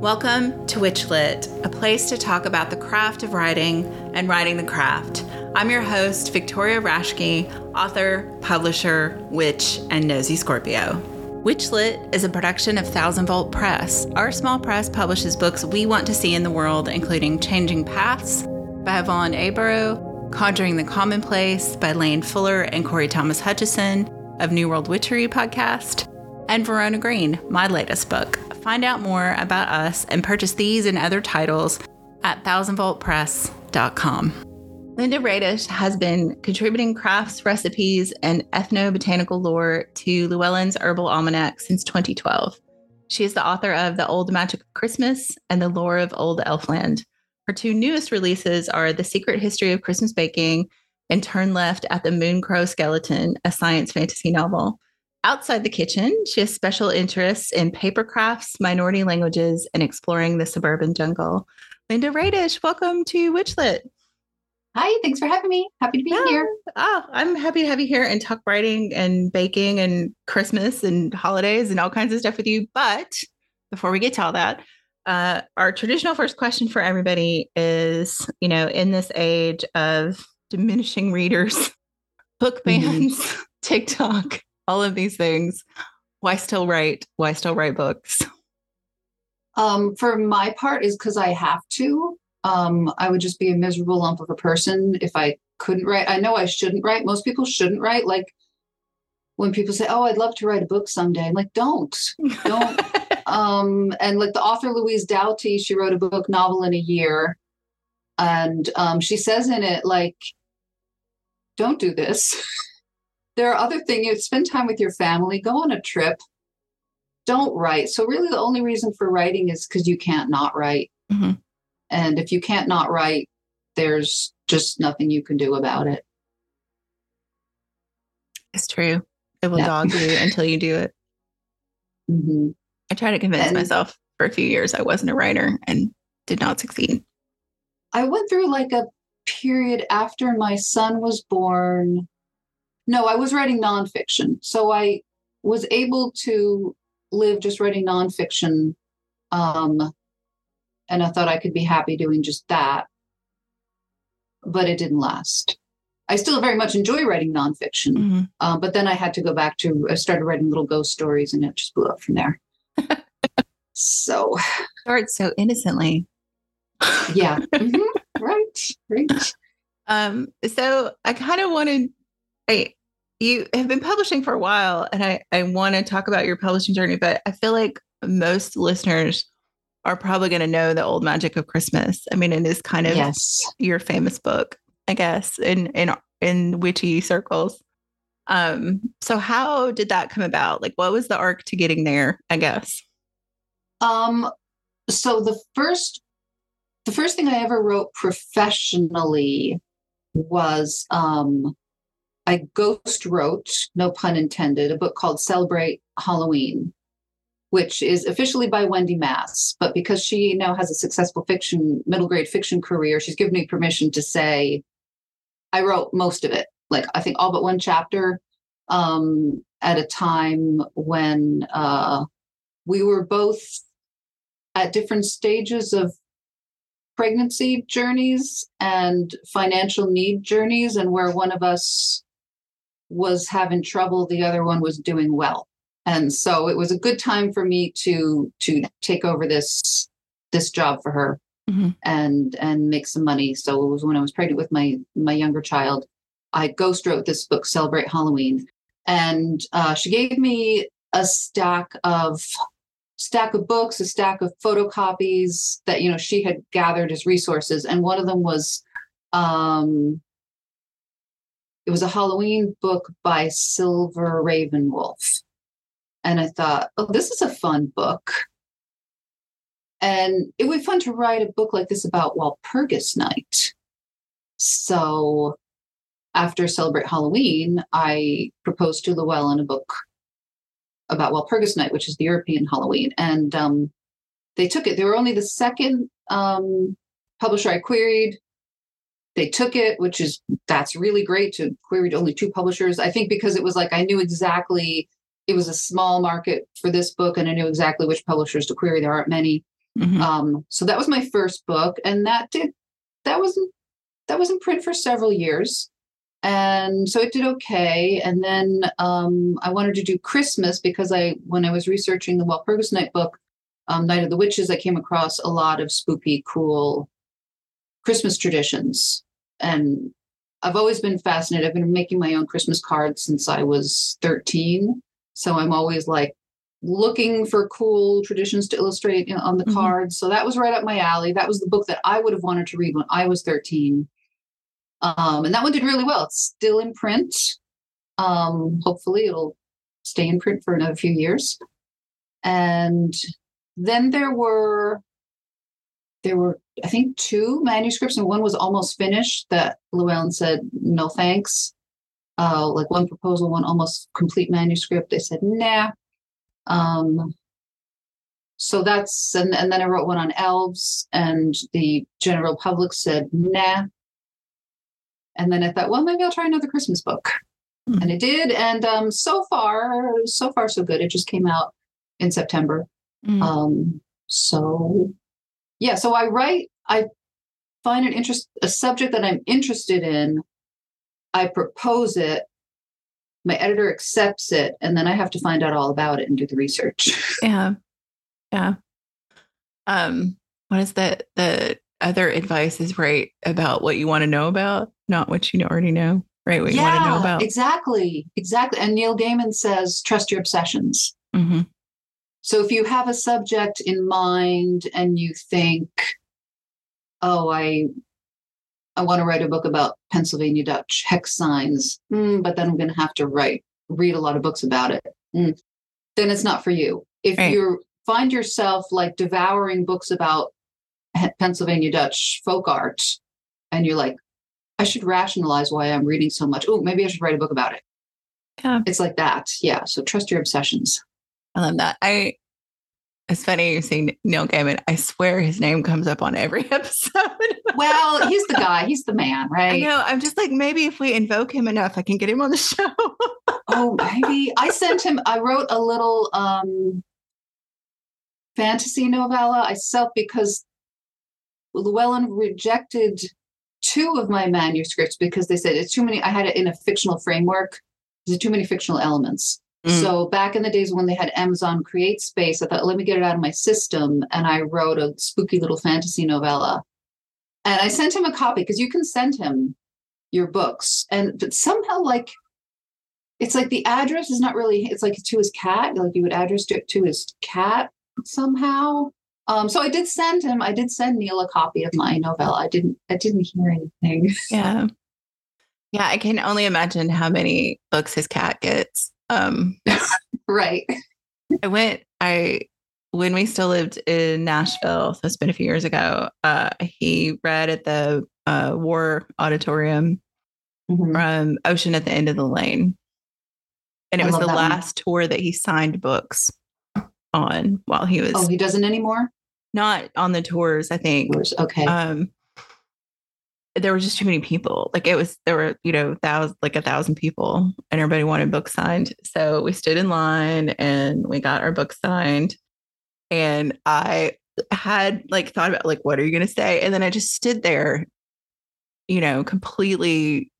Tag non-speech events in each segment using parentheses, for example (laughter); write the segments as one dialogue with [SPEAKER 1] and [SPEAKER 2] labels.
[SPEAKER 1] Welcome to Witchlit, a place to talk about the craft of writing and writing the craft. I'm your host, Victoria Raschke, author, publisher, witch, and nosy Scorpio. Witchlit is a production of Thousand Volt Press. Our small press publishes books we want to see in the world, including Changing Paths by Yvonne Abreu, Conjuring the Commonplace by Laine Fuller and Cory Thomas Hutcheson of New World Witchery podcast, and Verona Green, my latest book. Find out more about us and purchase these and other titles at thousandvoltpress.com. Linda Raedisch has been contributing crafts, recipes, and ethnobotanical lore to Llewellyn's Herbal Almanac since 2012. She is the author of The Old Magic of Christmas and The Lore of Old Elfland. Her two newest releases are The Secret History of Christmas Baking and Turn Left at the Mooncrow Skeleton, a science fantasy novel. Outside the kitchen, she has special interests in paper crafts, minority languages, and exploring the suburban jungle. Linda Raedisch, welcome to Witchlit.
[SPEAKER 2] Hi, thanks for having me. Happy to be
[SPEAKER 1] Yeah.
[SPEAKER 2] here.
[SPEAKER 1] Oh, I'm happy to have you here and talk writing and baking and Christmas and holidays and all kinds of stuff with you. But before we get to all that, uh, our traditional first question for everybody is you know, in this age of diminishing readers, (laughs) book
[SPEAKER 2] Mhm.
[SPEAKER 1] bans, (laughs) TikTok, all of these things, why still write? Why still write books?
[SPEAKER 2] Um, for my part, is because I have to. Um, I would just be a miserable lump of a person if I couldn't write. I know I shouldn't write. Most people shouldn't write. Like when people say, "Oh, I'd love to write a book someday," I'm like, "Don't." Don't. (laughs) um, and like the author Louise Doughty, she wrote a book novel in a year, and um, she says in it like, "Don't do this." (laughs) there are other things. You spend time with your family. Go on a trip. Don't write. So really, the only reason for writing is because you can't not write.
[SPEAKER 1] Mhm.
[SPEAKER 2] And if you can't not write, there's just nothing you can do about it.
[SPEAKER 1] it's true. It will
[SPEAKER 2] Yeah.
[SPEAKER 1] dog you (laughs) until you do it.
[SPEAKER 2] Mhm.
[SPEAKER 1] I tried to convince
[SPEAKER 2] And-
[SPEAKER 1] myself for a few years I wasn't a writer and did not succeed.
[SPEAKER 2] I went through like a period after my son was born. No, I was writing nonfiction. So I was able to live just writing nonfiction. Um, and I thought I could be happy doing just that. But it didn't last. I still very much enjoy writing nonfiction.
[SPEAKER 1] Mhm.
[SPEAKER 2] Um, but then I had to go back to, I started writing little ghost stories and it just blew up from there. (laughs) so,
[SPEAKER 1] Start so innocently.
[SPEAKER 2] yeah. Mhm. (laughs) Right. Right.
[SPEAKER 1] Um, so I kind of wanted, I, you have been publishing for a while, and I, I want to talk about your publishing journey, but I feel like most listeners are probably going to know the old magic of Christmas. I mean, it is kind of
[SPEAKER 2] Yes.
[SPEAKER 1] your famous book, I guess, in in in witchy circles. Um, so how did that come about? Like, what was the arc to getting there? I guess.
[SPEAKER 2] Um, so the first, the first thing I ever wrote professionally was um, I ghost wrote, no pun intended, a book called Celebrate Halloween, which is officially by Wendy Mass. But because she now has a successful fiction, middle grade fiction career, she's given me permission to say I wrote most of it. Like I think all but one chapter um, at a time when uh, we were both at different stages of pregnancy journeys and financial need journeys and where one of us was having trouble the other one was doing well. And so it was a good time for me to to take over this this job for her
[SPEAKER 1] Mhm.
[SPEAKER 2] and and make some money. So it was when i was pregnant with my my younger child i ghost wrote this book celebrate halloween. And uh, she gave me a stack of stack of books, a stack of photocopies that you know she had gathered as resources, and one of them was um, it was a Halloween book by Silver Ravenwolf, and I thought, oh, this is a fun book, and it would be fun to write a book like this about Walpurgis Night. So after Celebrate Halloween, I proposed to Llewellyn a book about Walpurgis Night, which is the European Halloween. And um, they took it. They were only the second um, publisher I queried. They took it, which is that's really great to query only two publishers. I think because it was like I knew exactly it was a small market for this book, and I knew exactly which publishers to query. There aren't many.
[SPEAKER 1] Mhm.
[SPEAKER 2] Um, so that was my first book, and that did that wasn't that was in print for several years, and so it did okay. And then um, I wanted to do Christmas because I when I was researching the Walpurgis Night book, um, Night of the Witches, I came across a lot of spooky, cool Christmas traditions, and I've always been fascinated. I've been making my own Christmas cards since I was thirteen, so I'm always like looking for cool traditions to illustrate on the
[SPEAKER 1] Mhm.
[SPEAKER 2] cards. So that was right up my alley. That was the book that I would have wanted to read when I was 13. Um, and that one did really well. It's still in print. Um, hopefully it'll stay in print for another few years. And then there were there were I think two manuscripts, and one was almost finished that Llewellyn said no thanks. Uh, like one proposal, one almost complete manuscript. They said nah. Um, so that's and, and then I wrote one on elves, and the general public said nah. And then I thought, well, maybe I'll try another Christmas book,
[SPEAKER 1] Hmm.
[SPEAKER 2] and it did. And um, so far, so far, so good. It just came out in September.
[SPEAKER 1] Mm.
[SPEAKER 2] Um, so yeah, so I write, I find an interest, a subject that I'm interested in, I propose it, my editor accepts it, and then I have to find out all about it and do the research. (laughs)
[SPEAKER 1] Yeah. Yeah. Um, what is that? The other advice is right about what you want to know about, not what you already know. Right. What you want to know about.
[SPEAKER 2] exactly, exactly. And Neil Gaiman says, trust your obsessions.
[SPEAKER 1] Mhm.
[SPEAKER 2] So if you have a subject in mind and you think, oh, I I want to write a book about Pennsylvania Dutch hex signs, mm, but then I'm going to have to write read a lot of books about it. Mm, then it's not for you. If
[SPEAKER 1] Right.
[SPEAKER 2] you find yourself like devouring books about Pennsylvania Dutch folk art, and you're like, I should rationalize why I'm reading so much. Oh, maybe I should write a book about it.
[SPEAKER 1] Yeah.
[SPEAKER 2] It's like that. Yeah. So trust your obsessions.
[SPEAKER 1] I love that. I it's funny you're saying Neil Gaiman. I swear his name comes up on every (laughs) episode.
[SPEAKER 2] Well, he's the guy. He's the man,
[SPEAKER 1] I
[SPEAKER 2] right?
[SPEAKER 1] know. I'm just like, maybe if we invoke him enough, I can get him on the (laughs) show.
[SPEAKER 2] Oh, maybe I sent him. I wrote a little um fantasy novella. I self because Llewellyn rejected two of my manuscripts because they said it's too many. I had it in a fictional framework. There's too many fictional elements.
[SPEAKER 1] Mm.
[SPEAKER 2] So back in the days when they had Amazon Create Space, I thought, let me get it out of my system, and I wrote a spooky little fantasy novella. And I sent him a copy because you can send him your books, and but somehow like it's like the address is not really it's like to his cat like you would address it to his cat somehow um so i did send him i did send neil a copy of my novella i didn't i didn't hear anything (laughs)
[SPEAKER 1] yeah. Yeah. I can only imagine how many books his cat gets. Um
[SPEAKER 2] right
[SPEAKER 1] I went, I when we still lived in Nashville, so it's been a few years ago, uh, he read at the uh, War Auditorium
[SPEAKER 2] Mhm.
[SPEAKER 1] from Ocean at the End of the Lane. And it
[SPEAKER 2] I
[SPEAKER 1] was the
[SPEAKER 2] that one.
[SPEAKER 1] last tour that he signed books on while he was
[SPEAKER 2] oh he doesn't anymore
[SPEAKER 1] not on the tours, I think.
[SPEAKER 2] Okay
[SPEAKER 1] Um there were just too many people. Like it was there were, you know, thousand like a thousand people and everybody wanted books signed. So we stood in line and we got our books signed. And I had like thought about like what are you gonna say? And then I just stood there, you know, completely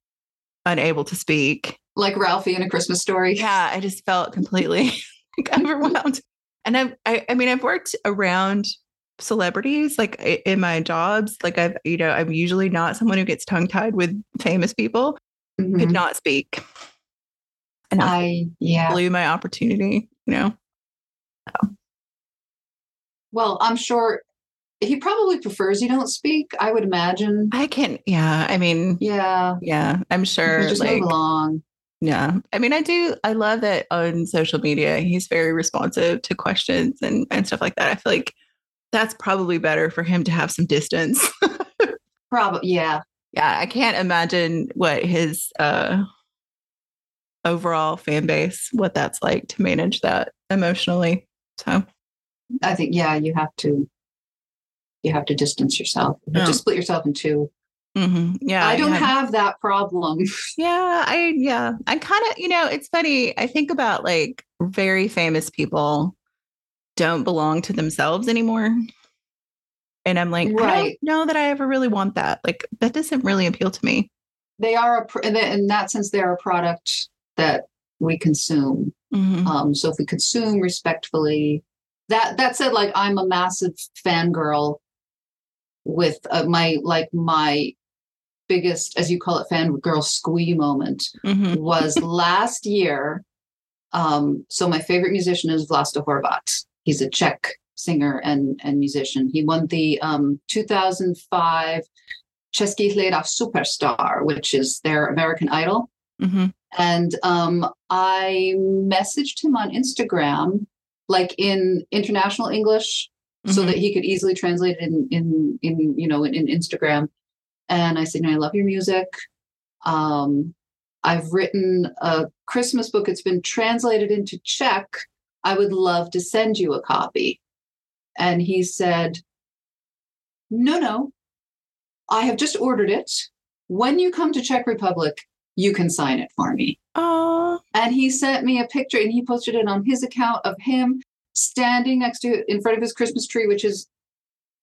[SPEAKER 1] unable to speak.
[SPEAKER 2] like ralphie in a christmas story
[SPEAKER 1] Yeah, I just felt completely (laughs) like, (laughs) overwhelmed. And I've, I, I mean, I've worked around celebrities like in my jobs. Like I've, you know, I'm usually not someone who gets tongue tied with famous people. Could
[SPEAKER 2] Mhm.
[SPEAKER 1] not speak, and I
[SPEAKER 2] i yeah
[SPEAKER 1] blew my opportunity. You know,
[SPEAKER 2] well i'm sure he probably prefers you don't speak i would imagine
[SPEAKER 1] I can. Yeah, I mean,
[SPEAKER 2] yeah
[SPEAKER 1] yeah, I'm sure.
[SPEAKER 2] just
[SPEAKER 1] Like,
[SPEAKER 2] move along
[SPEAKER 1] yeah, I mean, I do. I love that on social media. He's very responsive to questions and and stuff like that. I feel like that's probably better for him to have some distance. (laughs)
[SPEAKER 2] probably yeah
[SPEAKER 1] yeah, I can't imagine what his uh overall fan base, what that's like to manage that emotionally. So
[SPEAKER 2] I think yeah, you have to you have to distance yourself. You have
[SPEAKER 1] Yeah.
[SPEAKER 2] to split yourself in two.
[SPEAKER 1] mhm, yeah,
[SPEAKER 2] I don't
[SPEAKER 1] yeah.
[SPEAKER 2] have that problem. (laughs)
[SPEAKER 1] Yeah, I yeah. I kind of, you know, it's funny. I think about like very famous people don't belong to themselves anymore. And I'm like, I don't know that I ever really want that. Like that doesn't really appeal to me.
[SPEAKER 2] They are a, in that- sense, they're a product that we consume.
[SPEAKER 1] Mhm.
[SPEAKER 2] Um, so if we consume respectfully, that that said, like I'm a massive fangirl with uh, my like my biggest, as you call it, fangirl squee moment
[SPEAKER 1] Mhm.
[SPEAKER 2] was last year. Um, so my favorite musician is Vlasta Horváth. He's a Czech singer and and musician. He won the um, 2005 Český hledá Superstar, which is their American Idol.
[SPEAKER 1] Mhm.
[SPEAKER 2] And um, I messaged him on Instagram, like in international English, so
[SPEAKER 1] Mhm.
[SPEAKER 2] that he could easily translate it in in in you know in, in Instagram. And I said, I love your music. Um, I've written a Christmas book. It's been translated into Czech. I would love to send you a copy." And he said, "No, no. I have just ordered it. When you come to Czech Republic, you can sign it for me."
[SPEAKER 1] Aw.
[SPEAKER 2] and he sent me a picture and he posted it on his account of him standing next to in front of his christmas tree which his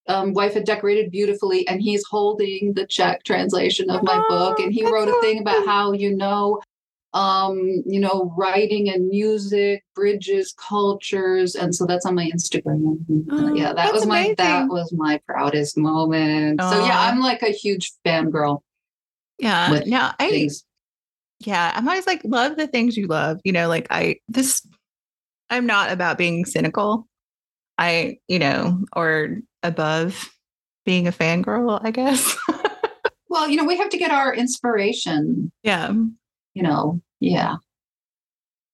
[SPEAKER 2] um, wife had decorated beautifully and he's holding the czech translation of my book and he wrote a thing about how you know um you know writing and music bridges cultures and so that's on my instagram
[SPEAKER 1] Oh,
[SPEAKER 2] yeah that was my that was my proudest moment so yeah i'm like a huge fangirl
[SPEAKER 1] Yeah.
[SPEAKER 2] with
[SPEAKER 1] No, I
[SPEAKER 2] things
[SPEAKER 1] yeah, I'm always like, love the things you love. You know, like I this I'm not about being cynical. I, you know, or above being a fangirl, I guess. (laughs)
[SPEAKER 2] well you know we have to get our inspiration
[SPEAKER 1] yeah.
[SPEAKER 2] you know yeah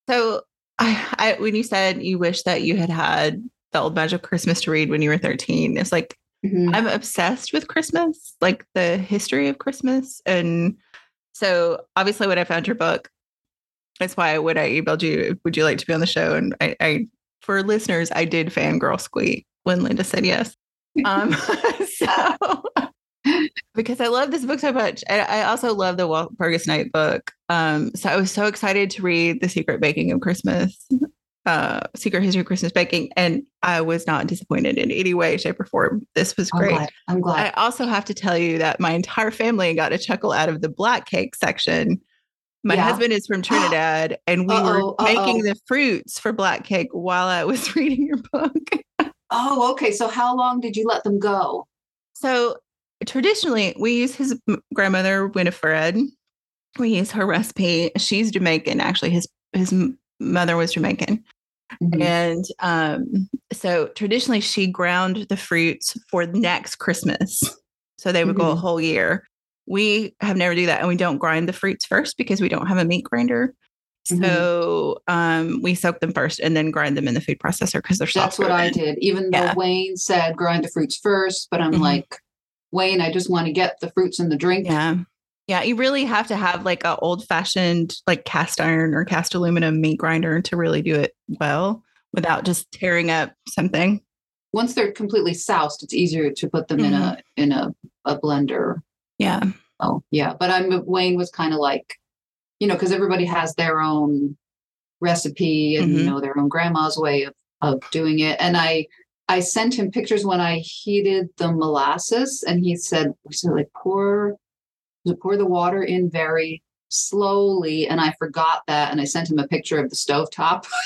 [SPEAKER 1] So I, I when you said you wish that you had had the old magic Christmas to read when you were 13, it's like
[SPEAKER 2] Mhm.
[SPEAKER 1] I'm obsessed with Christmas, like the history of Christmas. And so obviously when I found your book, that's why when I emailed you, would you like to be on the show? And I, I for listeners, I did fangirl squeak when Linda said yes. Um (laughs) so (laughs) because I love this book so much. And I also love the Walpurgis Night book. Um, so I was so excited to read The Secret Baking of Christmas, uh, Secret History of Christmas Baking, and I was not disappointed in any way, shape, or form. This was
[SPEAKER 2] I'm
[SPEAKER 1] great.
[SPEAKER 2] glad. I'm glad.
[SPEAKER 1] I also have to tell you that my entire family got a chuckle out of the black cake section. My
[SPEAKER 2] Yeah.
[SPEAKER 1] husband is from (gasps) Trinidad, and we were
[SPEAKER 2] Uh-oh, uh-oh.
[SPEAKER 1] making the fruits for black cake while I was (laughs) reading your book.
[SPEAKER 2] oh, okay. So how long did you let them go?
[SPEAKER 1] So traditionally, we use his grandmother Winifred. We use her recipe. She's Jamaican, actually. His his mother was Jamaican,
[SPEAKER 2] Mhm.
[SPEAKER 1] and um, so traditionally she ground the fruits for next Christmas, so they would go a
[SPEAKER 2] Mhm.
[SPEAKER 1] whole year. We have never do that, and we don't grind the fruits first because we don't have a meat grinder. So um, we soak them first and then grind them in the food processor because they're soft.
[SPEAKER 2] That's what. I did. Even
[SPEAKER 1] Yeah.
[SPEAKER 2] though Wayne said grind the fruits first, but I'm
[SPEAKER 1] Mhm.
[SPEAKER 2] Like, Wayne, I just want to get the fruits and the drink.
[SPEAKER 1] Yeah. Yeah. You really have to have like a old fashioned like cast iron or cast aluminum meat grinder to really do it well without just tearing up something.
[SPEAKER 2] Once they're completely soused, it's easier to put them in a in a, a blender.
[SPEAKER 1] Yeah.
[SPEAKER 2] Oh, yeah. But I'm Wayne was kind of like, you know, because everybody has their own recipe and you
[SPEAKER 1] Mhm.
[SPEAKER 2] know their own grandma's way of of doing it. And I I sent him pictures when I heated the molasses, and he said, "We said like pour, pour the water in very slowly." And I forgot that, and I sent him a picture of the stovetop. (laughs)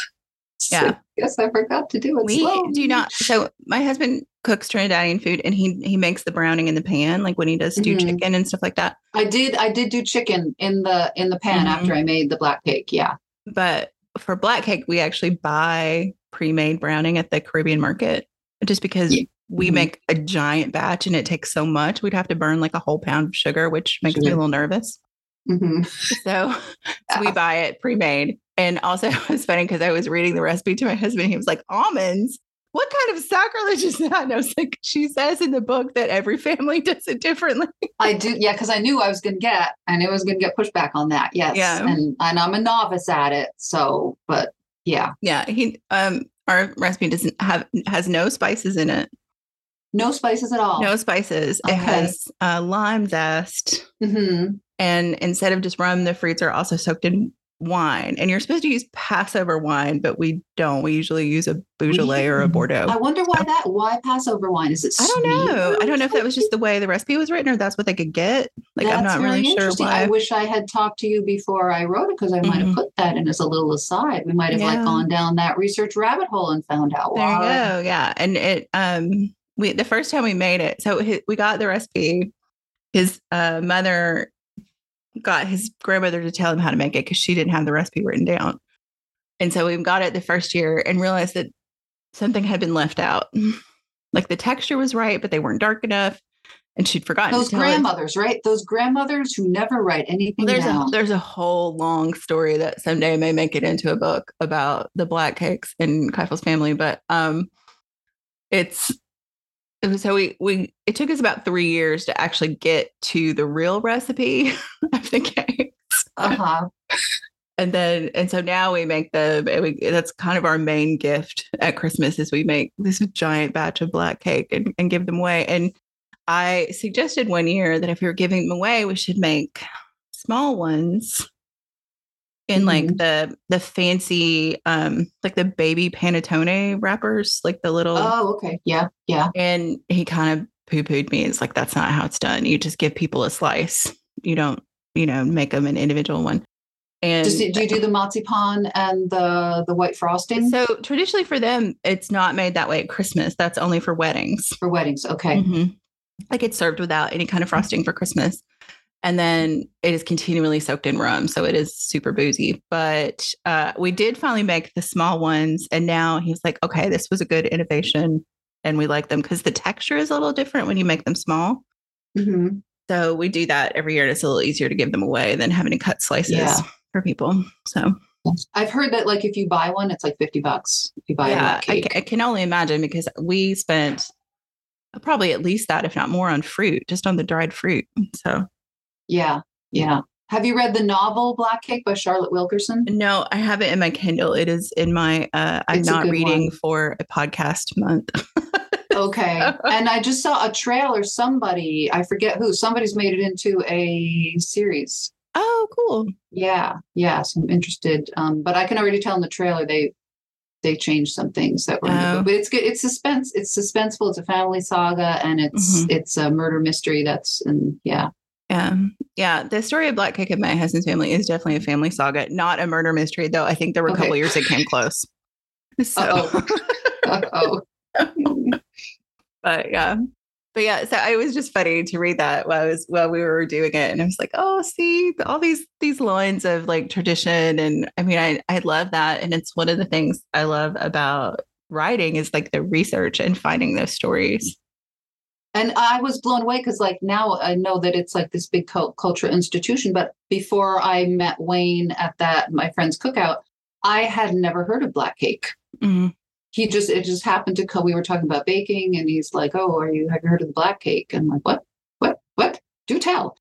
[SPEAKER 2] So
[SPEAKER 1] Yeah.
[SPEAKER 2] yes, I forgot to do it.
[SPEAKER 1] We
[SPEAKER 2] slowly.
[SPEAKER 1] do not. So my husband cooks Trinidadian food and he he makes the browning in the pan, like when he does stewed
[SPEAKER 2] Mhm.
[SPEAKER 1] chicken and stuff like that.
[SPEAKER 2] I did. I did do chicken in the in the pan
[SPEAKER 1] Mhm.
[SPEAKER 2] after I made the black cake. Yeah.
[SPEAKER 1] But for black cake, we actually buy pre-made browning at the Caribbean market just because
[SPEAKER 2] Yeah.
[SPEAKER 1] we
[SPEAKER 2] Mhm.
[SPEAKER 1] make a giant batch and it takes so much. We'd have to burn like a whole pound of sugar, which makes me a little nervous.
[SPEAKER 2] hmm
[SPEAKER 1] So, (laughs) so we buy it pre-made. And also (laughs) it was funny because I was reading the recipe to my husband. He was like, almonds? What kind of sacrilege is that? And I was like, she says in the book that every family (laughs) does it differently.
[SPEAKER 2] I do, yeah, because I knew I was going to get, I knew I was going to get pushback on that. Yes,
[SPEAKER 1] Yeah.
[SPEAKER 2] and and I'm a novice at it, so but yeah,
[SPEAKER 1] Yeah. He um our recipe doesn't have has no spices in it.
[SPEAKER 2] no spices at all.
[SPEAKER 1] No spices. It has uh, lime zest.
[SPEAKER 2] hmm
[SPEAKER 1] And instead of just rum, the fruits are also soaked in wine, and you're supposed to use Passover wine, but we don't. We usually use a Beaujolais or a Bordeaux.
[SPEAKER 2] I wonder why that. Why Passover wine? Is it?
[SPEAKER 1] I don't know. I don't know if that was just the way the recipe was written, or that's what they could get. Like I'm not really sure
[SPEAKER 2] interesting.
[SPEAKER 1] why.
[SPEAKER 2] I wish I had talked to you before I wrote it because I might have
[SPEAKER 1] Mhm.
[SPEAKER 2] put that in as a little aside. We might have
[SPEAKER 1] Yeah.
[SPEAKER 2] like gone down that research rabbit hole and found out
[SPEAKER 1] There you go. Yeah, and it um we the first time we made it, so we got the recipe. His uh, mother got his grandmother to tell him how to make it because she didn't have the recipe written down, and so we got it the first year and realized that something had been left out. (sighs) Like the texture was right, but they weren't dark enough, and she'd forgotten
[SPEAKER 2] Those
[SPEAKER 1] tell us.
[SPEAKER 2] grandmothers, right? Those grandmothers who never write anything
[SPEAKER 1] Well, there's
[SPEAKER 2] down.
[SPEAKER 1] a there's a whole long story that someday may make it into a book about the black cakes in Keifel's family, but um, it's was- so we we it took us about three years to actually get to the real recipe (laughs) of the cakes,
[SPEAKER 2] uh-huh.
[SPEAKER 1] and then and so now we make the and we, that's kind of our main gift at Christmas is we make this giant batch of black cake and, and give them away and. I suggested one year that if we were giving them away, we should make small ones in like the the fancy um like the baby panettone wrappers, like the little
[SPEAKER 2] Oh, okay. Yeah, yeah.
[SPEAKER 1] and he kind of poo-pooed me. It's like that's not how it's done. You just give people a slice. You don't, you know, make them an individual one. And
[SPEAKER 2] Does it, do you do the (laughs) marzipan and the the white frosting
[SPEAKER 1] so traditionally for them, it's not made that way at Christmas. That's only for weddings.
[SPEAKER 2] for weddings? Okay.
[SPEAKER 1] Mhm. Like it's served without any kind of frosting for Christmas. And then it is continually soaked in rum. So it is super boozy. But uh, we did finally make the small ones. And now he's like, okay, this was a good innovation. And we like them because the texture is a little different when you make them small.
[SPEAKER 2] Mhm.
[SPEAKER 1] So we do that every year. And it's a little easier to give them away than having to cut slices
[SPEAKER 2] Yeah.
[SPEAKER 1] for people. So
[SPEAKER 2] I've heard that like if you buy one, it's like fifty bucks. If you buy
[SPEAKER 1] yeah,
[SPEAKER 2] lap
[SPEAKER 1] I,
[SPEAKER 2] cake.
[SPEAKER 1] ca- I can only imagine because we spent probably at least that, if not more, on fruit, just on the dried fruit. So
[SPEAKER 2] Yeah, yeah. Have you read the novel Black Cake by Charlotte Wilkerson?
[SPEAKER 1] No, I have it in my Kindle. It is in my uh I'm
[SPEAKER 2] It's
[SPEAKER 1] not reading
[SPEAKER 2] one.
[SPEAKER 1] for a podcast month. (laughs)
[SPEAKER 2] Okay. and I just saw a trailer. Somebody, I forget who, somebody's made it into a series.
[SPEAKER 1] oh, cool.
[SPEAKER 2] Yeah, yeah. So I'm interested. Um, but I can already tell in the trailer they they changed some things that were
[SPEAKER 1] Oh.
[SPEAKER 2] But it's good. It's suspense. It's suspenseful. It's a family saga, and it's
[SPEAKER 1] Mhm.
[SPEAKER 2] it's a murder mystery. That's and yeah.
[SPEAKER 1] Yeah. Yeah. The story of Black Cake and my husband's family is definitely a family saga, not a murder mystery, though. I think there were a
[SPEAKER 2] Okay.
[SPEAKER 1] couple years that came close. (laughs) So
[SPEAKER 2] Uh-oh. (laughs) oh.
[SPEAKER 1] but yeah. But yeah, so it was just funny to read that while I was while we were doing it. And I was like, oh, see all these these lines of like tradition. And I mean, I I love that. And it's one of the things I love about writing is like the research and finding those stories.
[SPEAKER 2] And I was blown away because, like, now I know that it's like this big cult- cultural institution. But before I met Wayne at that my friend's cookout, I had never heard of black cake.
[SPEAKER 1] Mhm.
[SPEAKER 2] He just it just happened to come. We were talking about baking, and he's like, "Oh, are you have you heard of the black cake?" And I'm like, "What? What? What? Do tell."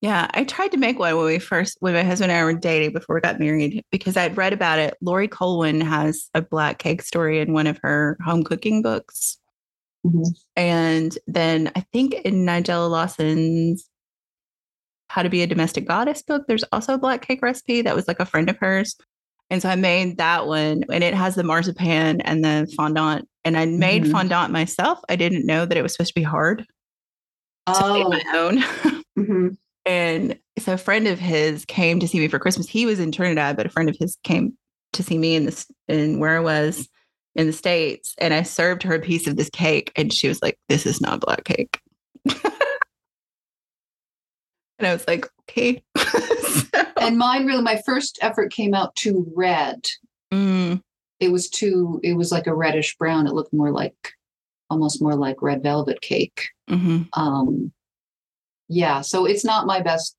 [SPEAKER 1] Yeah, I tried to make one when we first, when my husband and I were dating before we got married, because I'd read about it. Laurie Colwin has a black cake story in one of her home cooking books.
[SPEAKER 2] Mhm.
[SPEAKER 1] And then I think in Nigella Lawson's How to Be a Domestic Goddess book, there's also a black cake recipe that was like a friend of hers. And so I made that one and it has the marzipan and the fondant. And I made
[SPEAKER 2] Mhm.
[SPEAKER 1] fondant myself. I didn't know that it was supposed to be hard.
[SPEAKER 2] Oh,
[SPEAKER 1] my own. (laughs)
[SPEAKER 2] mhm.
[SPEAKER 1] And so a friend of his came to see me for Christmas. He was in Trinidad, but a friend of his came to see me in this in where I was in the States. And I served her a piece of this cake and she was like, This is not black cake. (laughs) and I was like, okay. (laughs) So-
[SPEAKER 2] and mine really my first effort came out too red.
[SPEAKER 1] Mm,
[SPEAKER 2] It was too. It was like a reddish brown. It looked more like almost more like red velvet cake.
[SPEAKER 1] mhm.
[SPEAKER 2] um yeah so it's not my best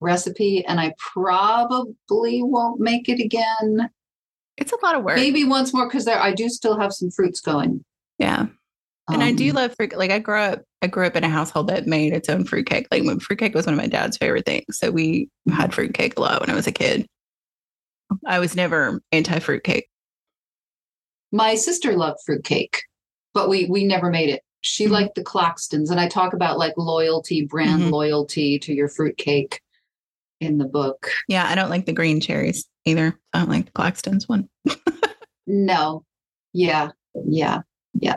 [SPEAKER 2] recipe and i probably won't make it again
[SPEAKER 1] It's a lot of work.
[SPEAKER 2] maybe once more because there i do still have some fruits going
[SPEAKER 1] Yeah. And I do
[SPEAKER 2] Um,
[SPEAKER 1] love fruit. Like I grew up, I grew up in a household that made its own fruitcake. Like when fruitcake was one of my dad's favorite things. So we had fruitcake a lot when I was a kid. I was never anti fruitcake.
[SPEAKER 2] my sister loved fruitcake but we we never made it she
[SPEAKER 1] Mhm.
[SPEAKER 2] liked the claxtons and i talk about like loyalty brand
[SPEAKER 1] Mhm.
[SPEAKER 2] loyalty to your fruitcake in the book.
[SPEAKER 1] Yeah, I don't like the green cherries either. I don't like the Claxton's one.
[SPEAKER 2] No. Yeah. Yeah. Yeah.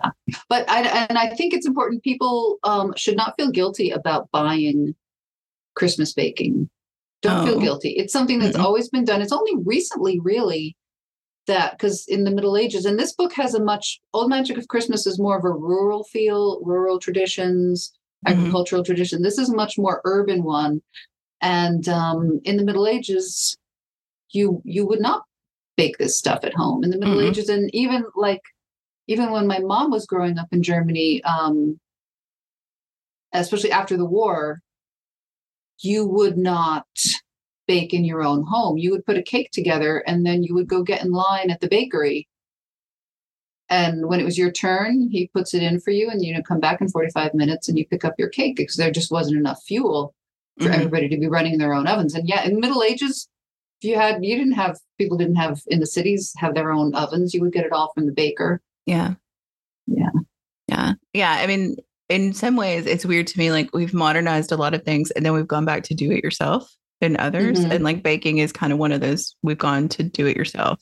[SPEAKER 2] But I and I think it's important people um should not feel guilty about buying Christmas baking. Don't feel
[SPEAKER 1] Oh.
[SPEAKER 2] guilty. It's something that's
[SPEAKER 1] Mm-mm.
[SPEAKER 2] always been done. It's only recently really that because in the Middle Ages, and this book has a much old magic of Christmas is more of a rural feel, rural traditions,
[SPEAKER 1] Mhm.
[SPEAKER 2] agricultural tradition. This is a much more urban one. And um, in the Middle Ages, you you would not bake this stuff at home in the Middle
[SPEAKER 1] Mm-mm.
[SPEAKER 2] Ages, and even like even when my mom was growing up in Germany, um, especially after the war, you would not bake in your own home. You would put a cake together and then you would go get in line at the bakery. And when it was your turn, he puts it in for you, and you know, come back in 45 minutes and you pick up your cake because there just wasn't enough fuel for
[SPEAKER 1] Mhm.
[SPEAKER 2] everybody to be running their own ovens. And yeah, in the Middle Ages, if you had you didn't have people didn't have in the cities have their own ovens, you would get it all from the baker.
[SPEAKER 1] Yeah.
[SPEAKER 2] Yeah.
[SPEAKER 1] Yeah. Yeah. I mean, in some ways, it's weird to me. Like we've modernized a lot of things and then we've gone back to do it yourself in others.
[SPEAKER 2] Mhm.
[SPEAKER 1] And like baking is kind of one of those we've gone to do it yourself.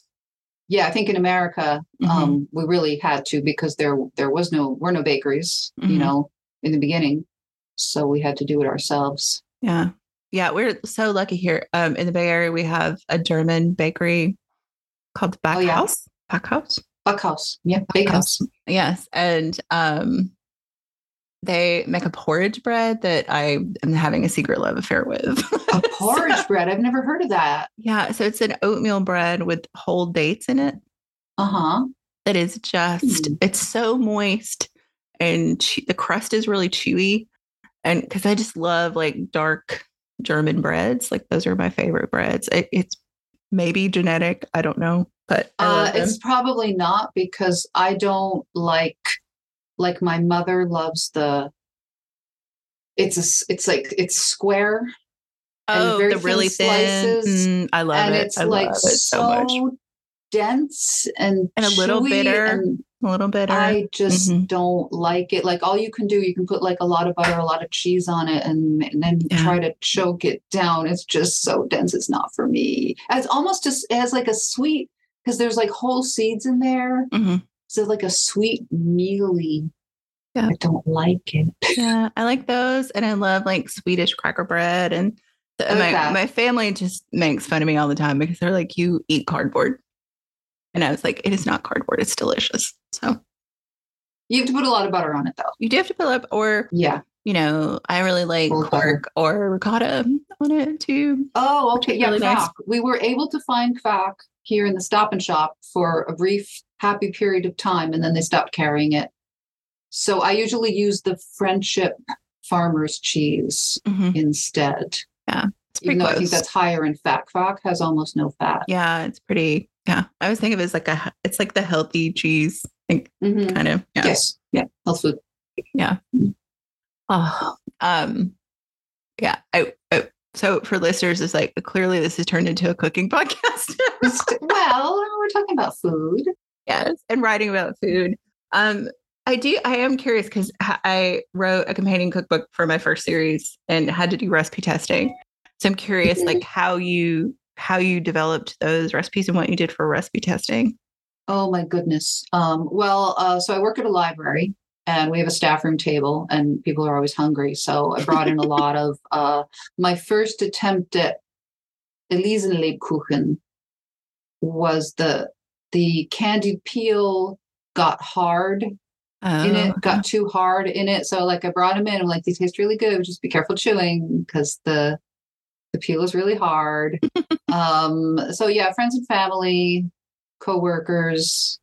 [SPEAKER 2] Yeah, I think in America,
[SPEAKER 1] Mhm.
[SPEAKER 2] um, we really had to because there there was no were no bakeries,
[SPEAKER 1] Mhm.
[SPEAKER 2] you know, in the beginning. So we had to do it ourselves.
[SPEAKER 1] Yeah. Yeah. We're so lucky here. Um, in the Bay Area, we have a German bakery called
[SPEAKER 2] Oh, yeah.
[SPEAKER 1] Backhaus. Backhaus.
[SPEAKER 2] Backhaus. Yeah, bakehouse.
[SPEAKER 1] Yes. And um they make a porridge bread that I am having a secret love affair with. (laughs)
[SPEAKER 2] A porridge bread. I've never heard of that.
[SPEAKER 1] yeah. So it's an oatmeal bread with whole dates in it.
[SPEAKER 2] Uh-huh.
[SPEAKER 1] that is just
[SPEAKER 2] Mm.
[SPEAKER 1] it's so moist and che- the crust is really chewy and because i just love like dark german breads like those are my favorite breads. It, it's maybe genetic i don't know but
[SPEAKER 2] Uh, it's probably not because I don't like like my mother loves the it's a it's like it's square and
[SPEAKER 1] oh
[SPEAKER 2] very
[SPEAKER 1] the really
[SPEAKER 2] thin slices,
[SPEAKER 1] Mm, i love
[SPEAKER 2] and
[SPEAKER 1] it
[SPEAKER 2] it's
[SPEAKER 1] i
[SPEAKER 2] like
[SPEAKER 1] love it so much.
[SPEAKER 2] dense and
[SPEAKER 1] And a little bitter.
[SPEAKER 2] and
[SPEAKER 1] a little bitter
[SPEAKER 2] I just
[SPEAKER 1] Mhm.
[SPEAKER 2] don't like it. Like all you can do, you can put like a lot of butter, a lot of cheese on it, and, and then
[SPEAKER 1] Yeah.
[SPEAKER 2] try to choke it down. It's just so dense. It's not for me. It's almost just it has like a sweet because there's like whole seeds in there.
[SPEAKER 1] Mhm.
[SPEAKER 2] So like a sweet mealy.
[SPEAKER 1] Yeah.
[SPEAKER 2] I don't like it. (laughs)
[SPEAKER 1] yeah i like those and i love like swedish cracker bread and the- my, my family just makes fun of me all the time because they're like you eat cardboard and i was like it is not cardboard it's delicious so
[SPEAKER 2] You have to put a lot of butter on it though.
[SPEAKER 1] you do have to fill up or
[SPEAKER 2] Yeah.
[SPEAKER 1] you know i really like
[SPEAKER 2] Or butter.
[SPEAKER 1] or ricotta on it too
[SPEAKER 2] Oh, okay. Yeah,
[SPEAKER 1] really nice.
[SPEAKER 2] We were able to find quark here in the Stop and Shop for a brief, happy period of time, and then they stopped carrying it. So I usually use the Friendship Farmer's cheese
[SPEAKER 1] Mhm.
[SPEAKER 2] instead,
[SPEAKER 1] it's pretty
[SPEAKER 2] even though I think that's higher in fat. Quark has almost no fat.
[SPEAKER 1] yeah it's pretty yeah i always think of it as like a it's like the healthy cheese like
[SPEAKER 2] Mhm.
[SPEAKER 1] kind of yeah
[SPEAKER 2] Yes. Yeah. Health food. Yeah.
[SPEAKER 1] Oh, um, yeah. I, I, so for listeners, it's like clearly this has turned into a cooking (laughs) podcast.
[SPEAKER 2] well, we're talking about food.
[SPEAKER 1] yes, and writing about food. Um, I do. I am curious because I wrote a companion cookbook for my first series and had to do recipe testing. So I'm curious,
[SPEAKER 2] Mhm.
[SPEAKER 1] like how you how you developed those recipes and what you did for recipe testing.
[SPEAKER 2] Oh my goodness. Um, well, uh, so I work at a library and we have a staff room table and people are always hungry. So I brought in a lot of (laughs) uh, my first attempt at Elisenlebkuchen was the the candied peel got hard in
[SPEAKER 1] Oh,
[SPEAKER 2] it, got too hard in it. So like I brought them in. I'm like, these taste really good. Just be careful chewing because the the peel is really hard. (laughs) um, so yeah, friends and family, coworkers,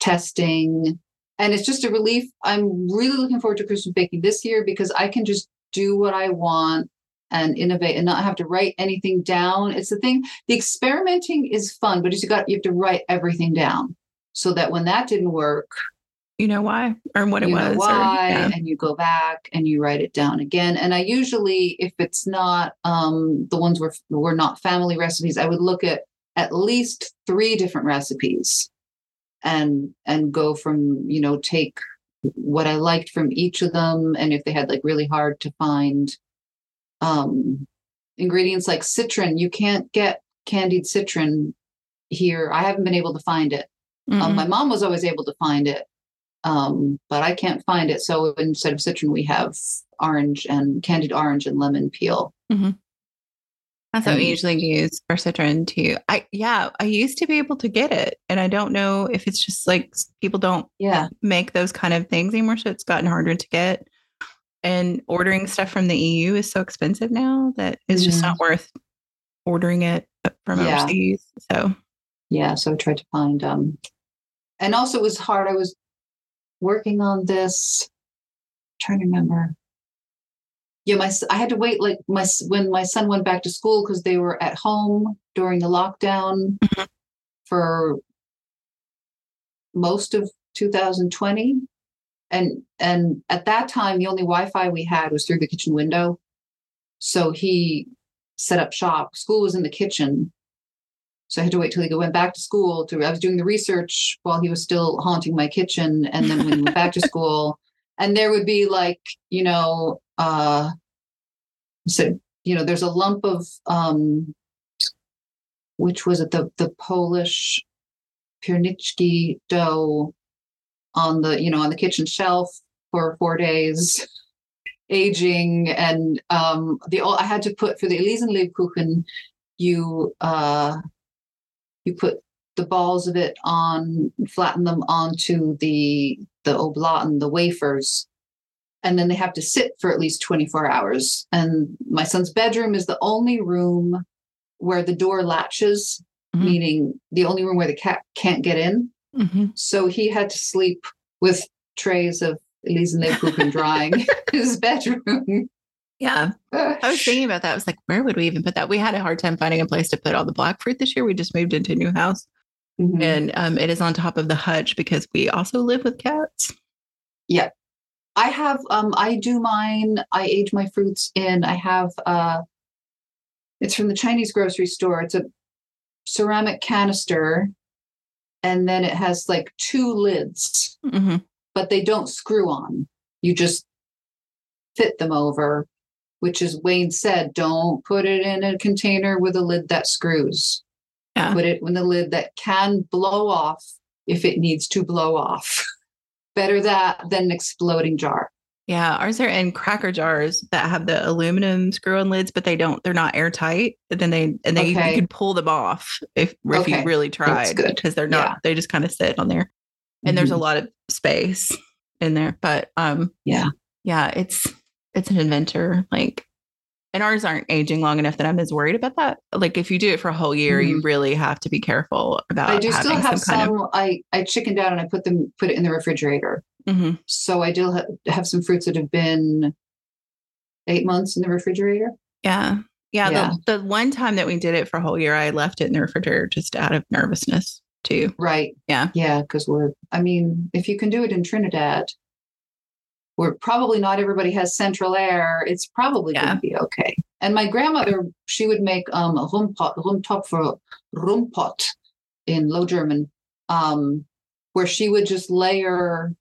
[SPEAKER 2] testing. And it's just a relief. I'm really looking forward to Christmas baking this year because I can just do what I want and innovate and not have to write anything down. It's the thing. The experimenting is fun, but you got you have to write everything down so that when that didn't work,
[SPEAKER 1] you know why or what it was.
[SPEAKER 2] know
[SPEAKER 1] or- yeah.
[SPEAKER 2] and you go back and you write it down again. And I usually, if it's not um, the ones were were not family recipes, I would look at at least three different recipes, and and go from you know take what I liked from each of them, and if they had like really hard to find um, ingredients like citron. You can't get candied citron here. I haven't been able to find it. Um,
[SPEAKER 1] Mhm.
[SPEAKER 2] my mom was always able to find it, um, but I can't find it. So instead of citron, we have orange and candied orange and lemon peel.
[SPEAKER 1] That's what we usually use for citron too. I yeah, I used to be able to get it, and I don't know if it's just like people don't
[SPEAKER 2] Yeah.
[SPEAKER 1] make those kind of things anymore, so it's gotten harder to get. And ordering stuff from the EU is so expensive now that it's just not worth ordering it from
[SPEAKER 2] Yeah.
[SPEAKER 1] overseas. So
[SPEAKER 2] Yeah. So I tried to find, um, and also it was hard. I was working on this, trying to remember. Yeah, my I had to wait like my when my son went back to school because they were at home during the lockdown
[SPEAKER 1] Mhm.
[SPEAKER 2] for most of 2020 and and at that time the only wi-fi we had was through the kitchen window. So he set up shop. School was in the kitchen. So i had to wait till he went back to school to i was doing the research while he was still haunting my kitchen. And then when he went back to (laughs) school and there would be like you know uh so you know there's a lump of um which was it? The the polish pierniczki dough on the you know on the kitchen shelf for four days (laughs) aging and um the i had to put for the Elisenlebkuchen you uh you put the balls of it on flatten them onto the the oblaten the wafers and then they have to sit for at least 24 hours and my son's bedroom is the only room where the door latches
[SPEAKER 1] Mhm.
[SPEAKER 2] meaning the only room where the cat can't get in
[SPEAKER 1] Mhm.
[SPEAKER 2] so he had to sleep with trays of Elisenlebkuchen drying (laughs) his bedroom.
[SPEAKER 1] yeah, I was thinking about that. I was like, where would we even put that? We had a hard time finding a place to put all the black fruit this year. We just moved into a new house,
[SPEAKER 2] Mhm.
[SPEAKER 1] and um, it is on top of the hutch because we also live with cats.
[SPEAKER 2] I have um I do mine, I age my fruits in. I have uh it's from the Chinese grocery store. It's a ceramic canister and then it has like two lids,
[SPEAKER 1] hmm
[SPEAKER 2] but they don't screw on. You just fit them over, which is Wayne said, don't put it in a container with a lid that screws.
[SPEAKER 1] Yeah.
[SPEAKER 2] Put it in the lid that can blow off if it needs to blow off. (laughs) Better that than an exploding jar.
[SPEAKER 1] Yeah, ours are in cracker jars that have the aluminum screw-on lids, but they don't. They're not airtight. But then they and they
[SPEAKER 2] Okay.
[SPEAKER 1] you could pull them off if if
[SPEAKER 2] Okay,
[SPEAKER 1] you really tried because they're not.
[SPEAKER 2] Yeah.
[SPEAKER 1] They just kind of sit on there, and there's a
[SPEAKER 2] Mhm.
[SPEAKER 1] lot of space in there. But um,
[SPEAKER 2] Yeah.
[SPEAKER 1] yeah, it's it's an inventor. Like, and ours aren't aging long enough that I'm as worried about that. Like, if you do it for a whole year, you really have to be careful about.
[SPEAKER 2] I do still have
[SPEAKER 1] kind
[SPEAKER 2] some. I I chickened out and I put them put it in the refrigerator.
[SPEAKER 1] Of, Mhm.
[SPEAKER 2] So I do ha- have some fruits that have been eight months in the refrigerator.
[SPEAKER 1] Yeah. Yeah.
[SPEAKER 2] Yeah.
[SPEAKER 1] The, the one time that we did it for a whole year, I left it in the refrigerator just out of nervousness too.
[SPEAKER 2] Right.
[SPEAKER 1] Yeah.
[SPEAKER 2] Yeah. Because we're. I mean, if you can do it in Trinidad, where probably not everybody has central air, it's probably
[SPEAKER 1] Yeah.
[SPEAKER 2] going to be okay. And my grandmother, she would make um a rumpot, rumtopfer, rumpot in Low German, um, where she would just layer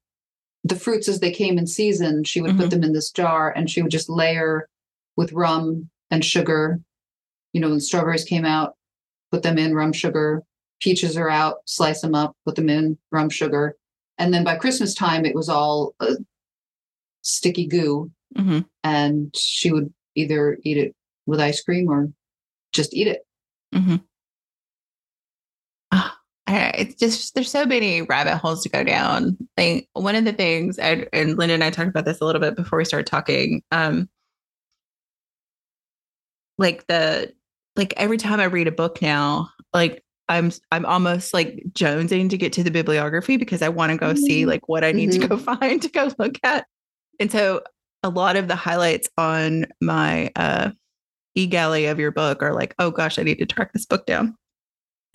[SPEAKER 2] the fruits as they came in season. She would
[SPEAKER 1] Mhm.
[SPEAKER 2] put them in this jar, and she would just layer with rum and sugar. You know, when strawberries came out, put them in rum sugar. Peaches are out, slice them up, put them in rum sugar, and then by Christmas time, it was all uh, sticky goo
[SPEAKER 1] hmm
[SPEAKER 2] and she would either eat it with ice cream or just eat it.
[SPEAKER 1] hmm it's just there's so many rabbit holes to go down. Like one of the things, and, and Linda and I talked about this a little bit before we started talking. Um, like the like every time I read a book now, like I'm I'm almost like jonesing to get to the bibliography because I want to go see
[SPEAKER 2] Mhm.
[SPEAKER 1] like what I need to go (laughs) find to go look at. And so a lot of the highlights on my uh e-galley of your book are like, oh gosh, I need to track this book down.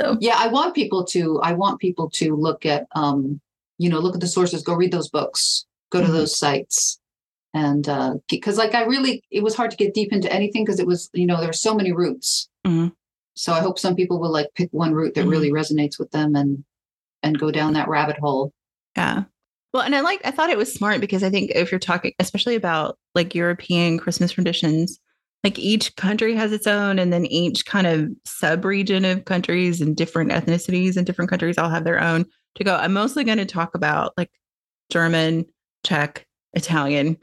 [SPEAKER 1] So
[SPEAKER 2] Yeah, I want people to I want people to look at um, you know, look at the sources, go read those books, go to
[SPEAKER 1] Mhm.
[SPEAKER 2] those sites. And uh because like I really it was hard to get deep into anything because it was, you know, there were so many routes.
[SPEAKER 1] Mhm.
[SPEAKER 2] So I hope some people will like pick one route that
[SPEAKER 1] Mhm.
[SPEAKER 2] really resonates with them and and go down that rabbit hole.
[SPEAKER 1] Yeah. Well, and I like I thought it was smart because I think if you're talking especially about like European Christmas traditions, like each country has its own, and then each kind of sub region of countries and different ethnicities and different countries all have their own to go. I'm mostly going to talk about like German, Czech, Italian.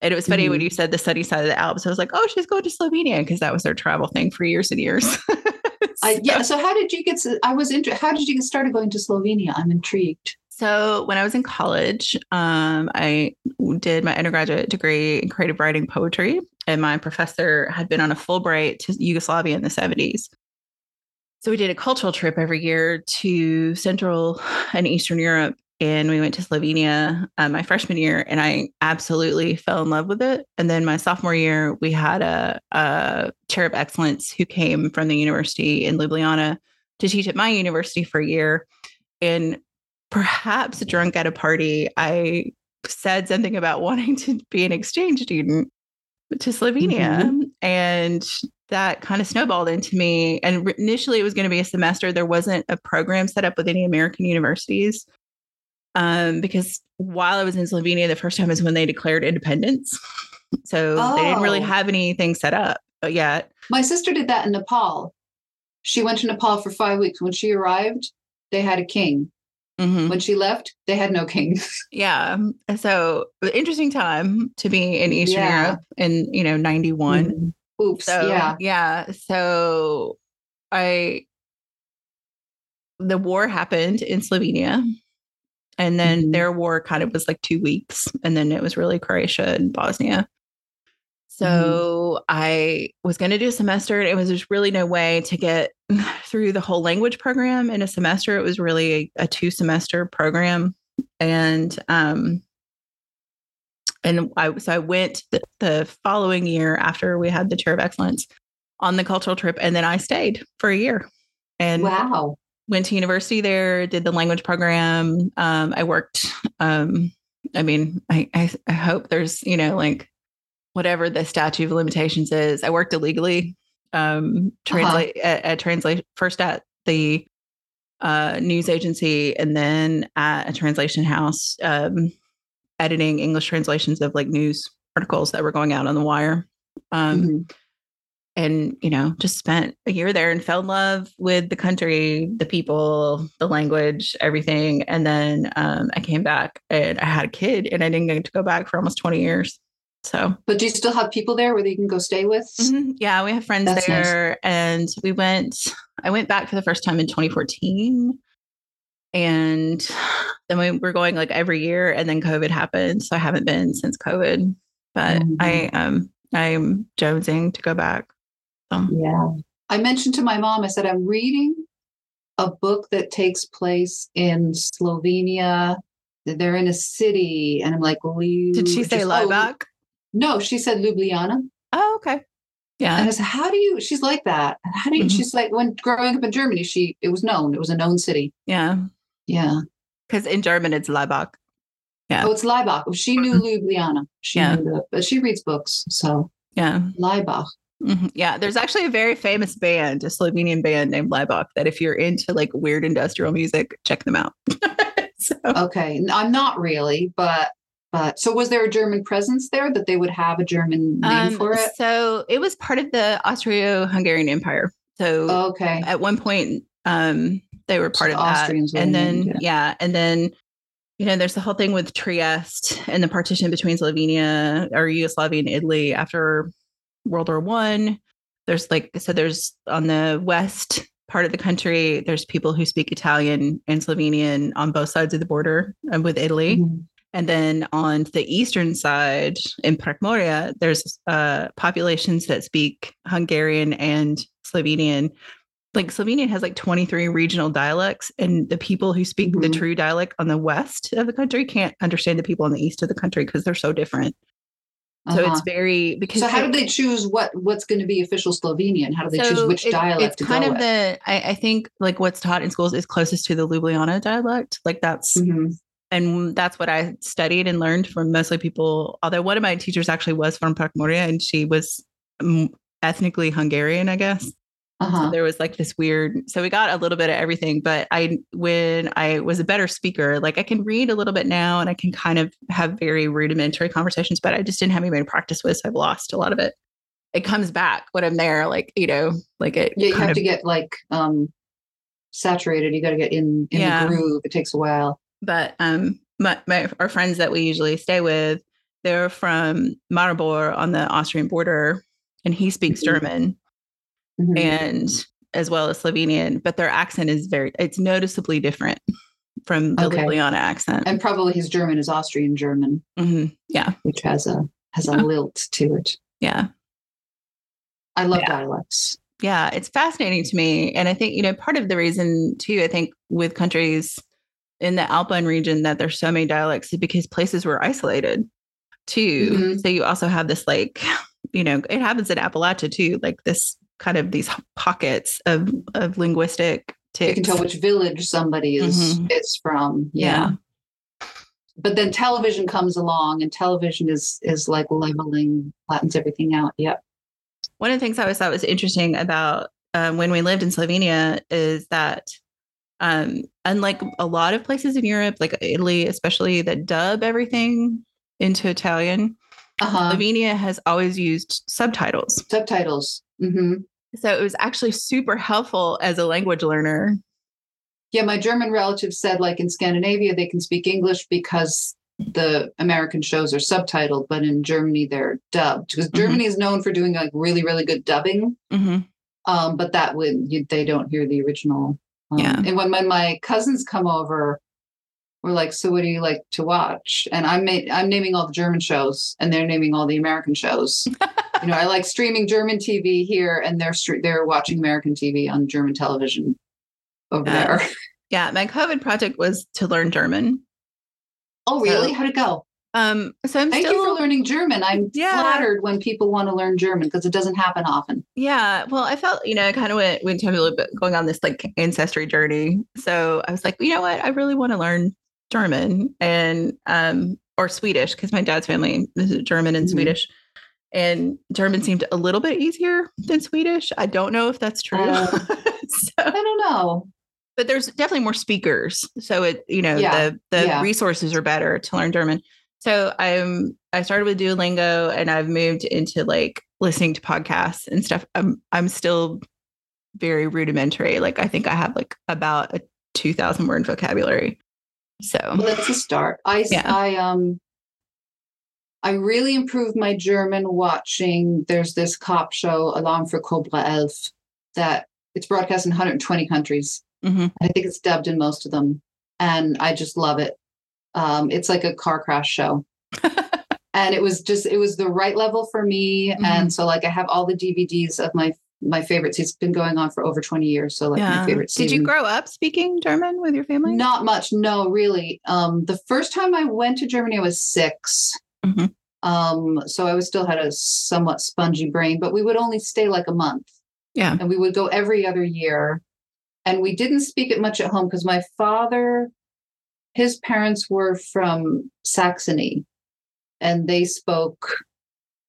[SPEAKER 1] And it was funny mm-hmm. when you said the sunny side of the Alps. I was like, oh, she's going to Slovenia because that was their travel thing for years and years. (laughs) so.
[SPEAKER 2] yeah. So how did you get? I was interested. How did you get started going to Slovenia? I'm intrigued.
[SPEAKER 1] So when I was in college, um, I did my undergraduate degree in creative writing poetry, and my professor had been on a Fulbright to Yugoslavia in the 70s. So we did a cultural trip every year to Central and Eastern Europe, and we went to Slovenia uh, my freshman year, and I absolutely fell in love with it. And then my sophomore year, we had a, a chair of excellence who came from the university in Ljubljana to teach at my university for a year. And perhaps drunk at a party, I said something about wanting to be an exchange student to Slovenia. Mm-hmm. And that kind of snowballed into me. And initially, it was going to be a semester. There wasn't a program set up with any American universities. Um, because while I was in Slovenia, the first time is when they declared independence. So oh. they didn't really oh. have anything set up yet.
[SPEAKER 2] My sister did that in Nepal. She went to Nepal for five weeks. When she arrived, they had a king. Mm-hmm. When she left, they had no king. (laughs)
[SPEAKER 1] yeah. So interesting time to be in Eastern yeah. Europe in, you know, 91. Mm-hmm.
[SPEAKER 2] Oops.
[SPEAKER 1] So,
[SPEAKER 2] yeah.
[SPEAKER 1] Yeah. So I, the war happened in Slovenia. And then mm-hmm. their war kind of was like two weeks. And then it was really Croatia and Bosnia. So mm-hmm. I was going to do a semester. And it was just really no way to get (sighs) through the whole language program in a semester. It was really a, a two semester program. And, um, and I, so I went the, the following year after we had the chair of excellence on the cultural trip. And then I stayed for a year and
[SPEAKER 2] wow,
[SPEAKER 1] went to university there, did the language program. Um, I worked, um, I mean, I, I, I hope there's, you know, like whatever the statute of limitations is. I worked illegally, um, translate uh-huh. at, at translate first at the uh, news agency and then at a translation house, um, editing English translations of like news articles that were going out on the wire. Um, mm-hmm. And, you know, just spent a year there and fell in love with the country, the people, the language, everything. And then um, I came back and I had a kid and I didn't get to go back for almost 20 years. So,
[SPEAKER 2] but do you still have people there where you can go stay with?
[SPEAKER 1] Mm-hmm. Yeah, we have friends That's there, nice. and we went. I went back for the first time in 2014, and then we were going like every year, and then COVID happened, so I haven't been since COVID. But mm-hmm. I um I'm jonesing to go back.
[SPEAKER 2] So. Yeah, I mentioned to my mom. I said I'm reading a book that takes place in Slovenia. They're in a city, and I'm like, "Will you?"
[SPEAKER 1] Did she say Laibach? Oh,
[SPEAKER 2] no, she said Ljubljana.
[SPEAKER 1] Oh, okay.
[SPEAKER 2] Yeah. And I said, how do you, she's like that. How do you, mm-hmm. she's like, when growing up in Germany, she, it was known, it was a known city.
[SPEAKER 1] Yeah.
[SPEAKER 2] Yeah.
[SPEAKER 1] Because in German, it's Laibach.
[SPEAKER 2] Yeah. Oh, it's Laibach. She knew mm-hmm. Ljubljana. She yeah. knew the, but she reads books. So,
[SPEAKER 1] yeah.
[SPEAKER 2] Laibach.
[SPEAKER 1] Mm-hmm. Yeah, there's actually a very famous band, a Slovenian band named Laibach, that if you're into like weird industrial music, check them out. (laughs)
[SPEAKER 2] so. Okay, I'm not really, but but so was there a German presence there that they would have a German name um, for it?
[SPEAKER 1] So it was part of the Austro-Hungarian Empire. So
[SPEAKER 2] okay,
[SPEAKER 1] at one point um, they were part so of Austrians that, and then yeah. yeah, and then you know there's the whole thing with Trieste and the partition between Slovenia or Yugoslavia and Italy after World War One. There's like so there's on the west part of the country there's people who speak Italian and Slovenian on both sides of the border uh, with Italy. Mm-hmm and then on the eastern side in Prekmurje, there's uh, populations that speak Hungarian and Slovenian. Like Slovenian has like 23 regional dialects, and the people who speak mm-hmm. the true dialect on the west of the country can't understand the people on the east of the country because they're so different. So uh-huh. it's very because.
[SPEAKER 2] So how do they choose what what's going to be official Slovenian? How do they so choose which it, dialect?
[SPEAKER 1] It's kind of with? the I, I, think like what's taught in schools is closest to the Ljubljana dialect. Like that's mm-hmm and that's what I studied and learned from mostly people. Although one of my teachers actually was from Prekmurje and she was ethnically Hungarian, I guess. Uh-huh. So there was like this weird. So we got a little bit of everything. But I, when I was a better speaker, like I can read a little bit now and I can kind of have very rudimentary conversations, but I just didn't have anybody to practice with. So I've lost a lot of it. it comes back when I'm there. Like, you know, like it.
[SPEAKER 2] Yeah, you have
[SPEAKER 1] of-
[SPEAKER 2] to get like um saturated. You got to get in in
[SPEAKER 1] Yeah.
[SPEAKER 2] the groove. It takes a while.
[SPEAKER 1] But um my, my our friends that we usually stay with they're from Maribor on the Austrian border and he speaks
[SPEAKER 2] Mhm.
[SPEAKER 1] German
[SPEAKER 2] Mhm.
[SPEAKER 1] and as well as Slovenian but their accent is very it's noticeably different from the
[SPEAKER 2] Okay.
[SPEAKER 1] Ljubljana accent
[SPEAKER 2] and probably his German is Austrian German,
[SPEAKER 1] Mhm. yeah
[SPEAKER 2] which has a has a
[SPEAKER 1] Yeah.
[SPEAKER 2] lilt to it.
[SPEAKER 1] yeah
[SPEAKER 2] I love
[SPEAKER 1] Yeah.
[SPEAKER 2] dialects.
[SPEAKER 1] yeah it's fascinating to me and I think you know part of the reason too I think with countries in the Alpine region that there's so many dialects is because places were isolated too.
[SPEAKER 2] Mhm.
[SPEAKER 1] So you also have this like, you know, it happens in Appalachia too, like this kind of these pockets of of linguistic ticks.
[SPEAKER 2] You can tell which village somebody is
[SPEAKER 1] Mhm.
[SPEAKER 2] is from. Yeah. But then television comes along and television is is like leveling, flattens everything out. Yep.
[SPEAKER 1] One of the things I always thought was interesting about um, when we lived in Slovenia is that, um, unlike a lot of places in Europe, like Italy, especially that dub everything into Italian,
[SPEAKER 2] Uh-huh.
[SPEAKER 1] Slovenia has always used subtitles.
[SPEAKER 2] Subtitles. hmm
[SPEAKER 1] So it was actually super helpful as a language learner.
[SPEAKER 2] Yeah, my German relatives said like in Scandinavia they can speak English because the American shows are subtitled, but in Germany they're dubbed because
[SPEAKER 1] Mhm.
[SPEAKER 2] Germany is known for doing like really really good dubbing.
[SPEAKER 1] hmm
[SPEAKER 2] Um, but that would you, they don't hear the original. Um,
[SPEAKER 1] Yeah.
[SPEAKER 2] And when, when my cousins come over, we're like, "So what do you like to watch?" And I'm ma- I'm naming all the German shows, and they're naming all the American shows. (laughs) you know, I like streaming German TV here, and they're stre- they're watching American TV on German television over
[SPEAKER 1] Yeah.
[SPEAKER 2] there.
[SPEAKER 1] Yeah, my COVID project was to learn German.
[SPEAKER 2] Oh, really?
[SPEAKER 1] So-
[SPEAKER 2] How'd it go?
[SPEAKER 1] Um, so I'm
[SPEAKER 2] Thank
[SPEAKER 1] still,
[SPEAKER 2] you for learning German. I'm
[SPEAKER 1] Yeah.
[SPEAKER 2] flattered when people want to learn German because it doesn't happen often.
[SPEAKER 1] yeah. Well, I felt, you know, I kind of went, went to a little bit going on this like ancestry journey. So I was like, you know what? I really want to learn German and, um, or Swedish because my dad's family is German and
[SPEAKER 2] Mhm.
[SPEAKER 1] Swedish. And German seemed a little bit easier than Swedish. I don't know if that's true.
[SPEAKER 2] Oh. (laughs)
[SPEAKER 1] so,
[SPEAKER 2] I don't know.
[SPEAKER 1] but there's definitely more speakers so it you know
[SPEAKER 2] Yeah,
[SPEAKER 1] the the
[SPEAKER 2] yeah.
[SPEAKER 1] resources are better to learn german so i'm i started with duolingo and i've moved into like listening to podcasts and stuff i'm i'm still very rudimentary like i think i have like about a 2000 word vocabulary so
[SPEAKER 2] Well, that's a start. I
[SPEAKER 1] Yeah.
[SPEAKER 2] I um I really improved my German watching. There's this cop show, Alarm for Cobra Elf, that it's broadcast in 120 countries.
[SPEAKER 1] Mhm.
[SPEAKER 2] I think it's dubbed in most of them, and I just love it. Um, it's like a car crash show, (laughs) and it was just it was the right level for me.
[SPEAKER 1] Mm-hmm.
[SPEAKER 2] And so, like, I have all the DVDs of my my favorites. It's been going on for over 20 years. So, like,
[SPEAKER 1] yeah
[SPEAKER 2] my favorite.
[SPEAKER 1] did you grow up speaking german with your family
[SPEAKER 2] not much, no, really. Um, the first time I went to Germany, I was 6
[SPEAKER 1] Mhm.
[SPEAKER 2] Um, so I was still had a somewhat spongy brain, but we would only stay like a month,
[SPEAKER 1] yeah
[SPEAKER 2] and we would go every other year. And we didn't speak it much at home because my father, his parents were from Saxony, and they spoke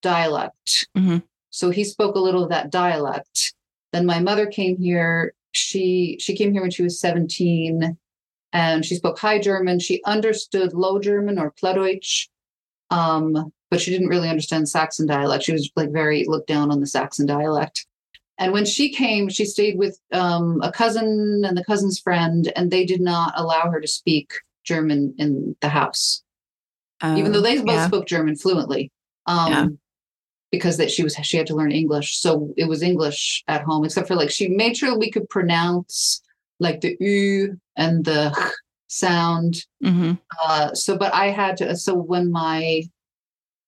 [SPEAKER 2] dialect.
[SPEAKER 1] Mhm.
[SPEAKER 2] So he spoke a little of that dialect. Then my mother came here. She she came here when she was 17 and she spoke high German. She understood low German or Plattdeutsch, um, but she didn't really understand Saxon dialect. She was like very looked down on the Saxon dialect. And when she came, she stayed with um, a cousin and the cousin's friend, and they did not allow her to speak German in the house even though
[SPEAKER 1] Oh,
[SPEAKER 2] they both
[SPEAKER 1] yeah.
[SPEAKER 2] spoke German fluently. Um,
[SPEAKER 1] Yeah.
[SPEAKER 2] because that she was she had to learn English, so it was English at home. Except for like she made sure we could pronounce like the u and the sound.
[SPEAKER 1] Mhm.
[SPEAKER 2] Uh, so, but I had to. So when my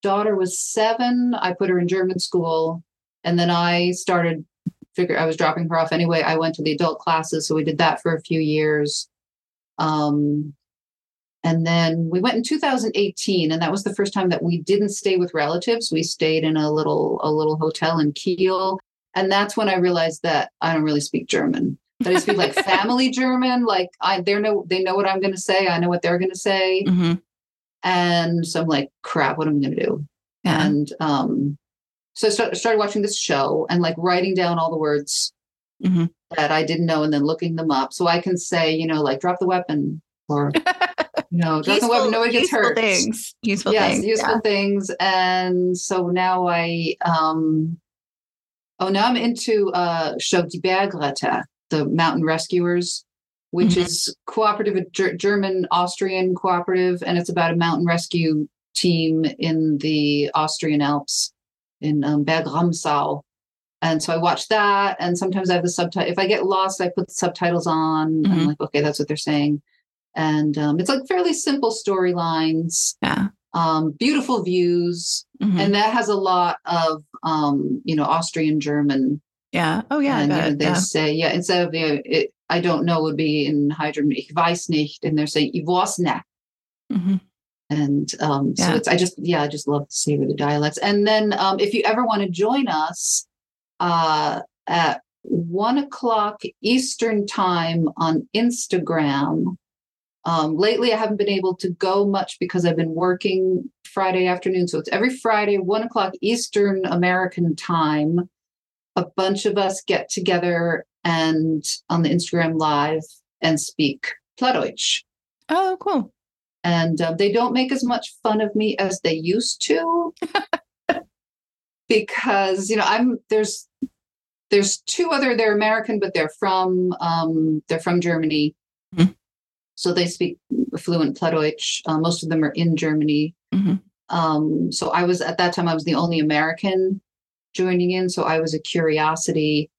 [SPEAKER 2] daughter was seven, I put her in German school, and then I started. Figure I was dropping her off anyway. I went to the adult classes, so we did that for a few years. Um, and then we went in 2018, and that was the first time that we didn't stay with relatives. We stayed in a little a little hotel in Kiel, and that's when I realized that I don't really speak German. That I speak like (laughs) family German. Like I, they know they know what I'm going to say. I know what they're going to say,
[SPEAKER 1] Mhm.
[SPEAKER 2] and so I'm like, crap, what am I going to do?
[SPEAKER 1] yeah
[SPEAKER 2] And um, so I start, started watching this show and like writing down all the words
[SPEAKER 1] Mhm.
[SPEAKER 2] that I didn't know and then looking them up, so I can say, you know, like drop the weapon or (laughs) you know, the weapon, nobody gets
[SPEAKER 1] useful
[SPEAKER 2] hurt.
[SPEAKER 1] things useful
[SPEAKER 2] yes,
[SPEAKER 1] things
[SPEAKER 2] useful
[SPEAKER 1] yeah.
[SPEAKER 2] things. And so now I um Oh, now I'm into uh, Bergretter, the mountain rescuers, which
[SPEAKER 1] Mhm.
[SPEAKER 2] is cooperative, a Ger- German Austrian cooperative, and it's about a mountain rescue team in the Austrian Alps in um, Berg Ramsau. And so I watch that, and sometimes I have the subtitle. If I get lost, I put the subtitles on.
[SPEAKER 1] Mhm.
[SPEAKER 2] I'm like, okay, that's what they're saying. And um, it's like fairly simple storylines,
[SPEAKER 1] Yeah.
[SPEAKER 2] um, beautiful views,
[SPEAKER 1] Mhm.
[SPEAKER 2] and that has a lot of um, you know Austrian German
[SPEAKER 1] yeah. Oh yeah.
[SPEAKER 2] And you know, they
[SPEAKER 1] yeah.
[SPEAKER 2] say, yeah, instead of, you know, it, I don't know would be in high German, ich weiß nicht, and they're saying, ich weiß nicht.
[SPEAKER 1] Mhm.
[SPEAKER 2] And um, so
[SPEAKER 1] Yeah.
[SPEAKER 2] it's, I just, yeah, I just love to savor the dialects. And then um, if you ever want to join us uh, at one o'clock Eastern time on Instagram, um, lately I haven't been able to go much because I've been working Friday afternoon. So it's every Friday, one o'clock Eastern American time. A bunch of us get together and on the Instagram live and speak Plattdeutsch
[SPEAKER 1] Oh, cool.
[SPEAKER 2] and uh, they don't make as much fun of me as they used to (laughs) because you know i'm there's there's two other they're american but they're from um they're from germany
[SPEAKER 1] Mhm.
[SPEAKER 2] So they speak fluent plattdeutsch uh, most of them are in germany
[SPEAKER 1] Mhm.
[SPEAKER 2] um so i was at that time i was the only american joining in so i was a curiosity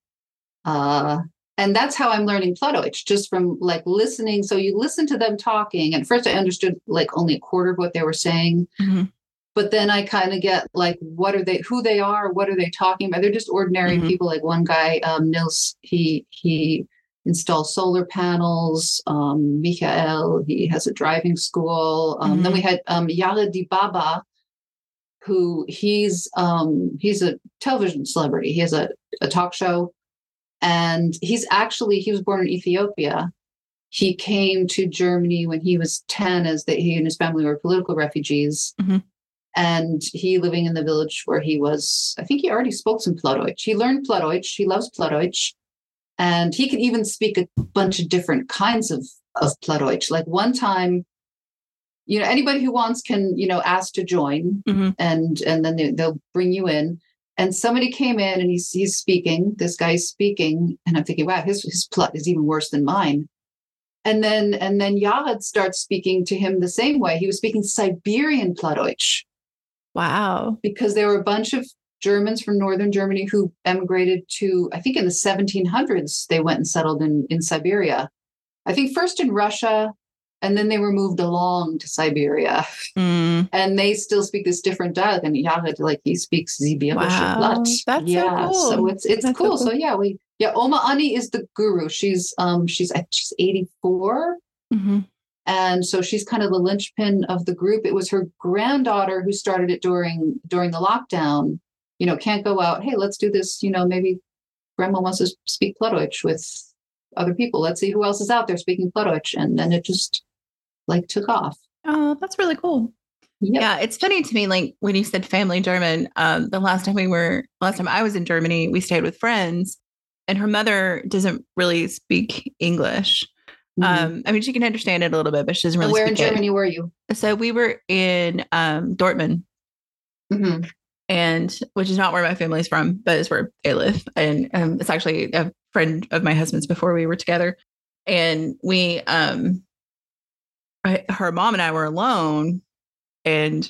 [SPEAKER 2] uh and that's how I'm learning Plattdeutsch, just from like listening. So you listen to them talking. At first, I understood like only a quarter of what they were saying,
[SPEAKER 1] Mhm.
[SPEAKER 2] but then I kind of get like, what are they? Who they are? What are they talking about? They're just ordinary
[SPEAKER 1] Mhm.
[SPEAKER 2] people. Like one guy, um, Nils, he he installs solar panels. Um, Michael, he has a driving school. Um, Then we had um, Yared Dibaba, who he's um, he's a television celebrity. He has a, a talk show and he's actually he was born in ethiopia he came to germany when he was 10 as that he and his family were political refugees
[SPEAKER 1] Mhm.
[SPEAKER 2] and he living in the village where he was i think he already spoke some plattdeutsch he learned plattdeutsch he loves plattdeutsch and he can even speak a bunch of different kinds of of plattdeutsch like one time you know anybody who wants can you know ask to join
[SPEAKER 1] Mhm.
[SPEAKER 2] and and then they, they'll bring you in. And somebody came in and he's he's speaking. This guy's speaking. And i'm thinking wow his his plot is even worse than mine. And then and then Yared starts speaking to him the same way. He was speaking siberian plattdeutsch
[SPEAKER 1] Wow.
[SPEAKER 2] because there were a bunch of germans from northern germany who emigrated to i think in the 1700s they went and settled in in siberia i think first in russia and then they were moved along to siberia
[SPEAKER 1] Mm. (laughs)
[SPEAKER 2] and they still speak this different dialect. And Yared, like he speaks Zibianische
[SPEAKER 1] Wow, that's so
[SPEAKER 2] yeah,
[SPEAKER 1] cool.
[SPEAKER 2] so it's it's
[SPEAKER 1] That's so
[SPEAKER 2] cool. So, yeah, we yeah, Oma Ani is the guru. She's um she's she's 84.
[SPEAKER 1] Mhm.
[SPEAKER 2] And so she's kind of the linchpin of the group. It was her granddaughter who started it during during the lockdown. You know, can't go out. Hey, let's do this. You know, maybe grandma wants to speak Plattdeutsch with other people. Let's see who else is out there speaking Plattdeutsch. And then it just like took off.
[SPEAKER 1] Oh, that's really cool.
[SPEAKER 2] Yep.
[SPEAKER 1] Yeah, it's funny to me, like when you said family German, um, the last time we were, last time I was in Germany, we stayed with friends and her mother doesn't really speak English.
[SPEAKER 2] Mhm.
[SPEAKER 1] Um, I mean, she can understand it a little bit, but she doesn't really
[SPEAKER 2] where in
[SPEAKER 1] speak it.
[SPEAKER 2] Germany were you?
[SPEAKER 1] So we were in um, Dortmund,
[SPEAKER 2] Mhm.
[SPEAKER 1] And which is not where my family's from, but it's where they live. And um, it's actually a friend of my husband's before we were together. And we, um, I, her mom and I were alone, and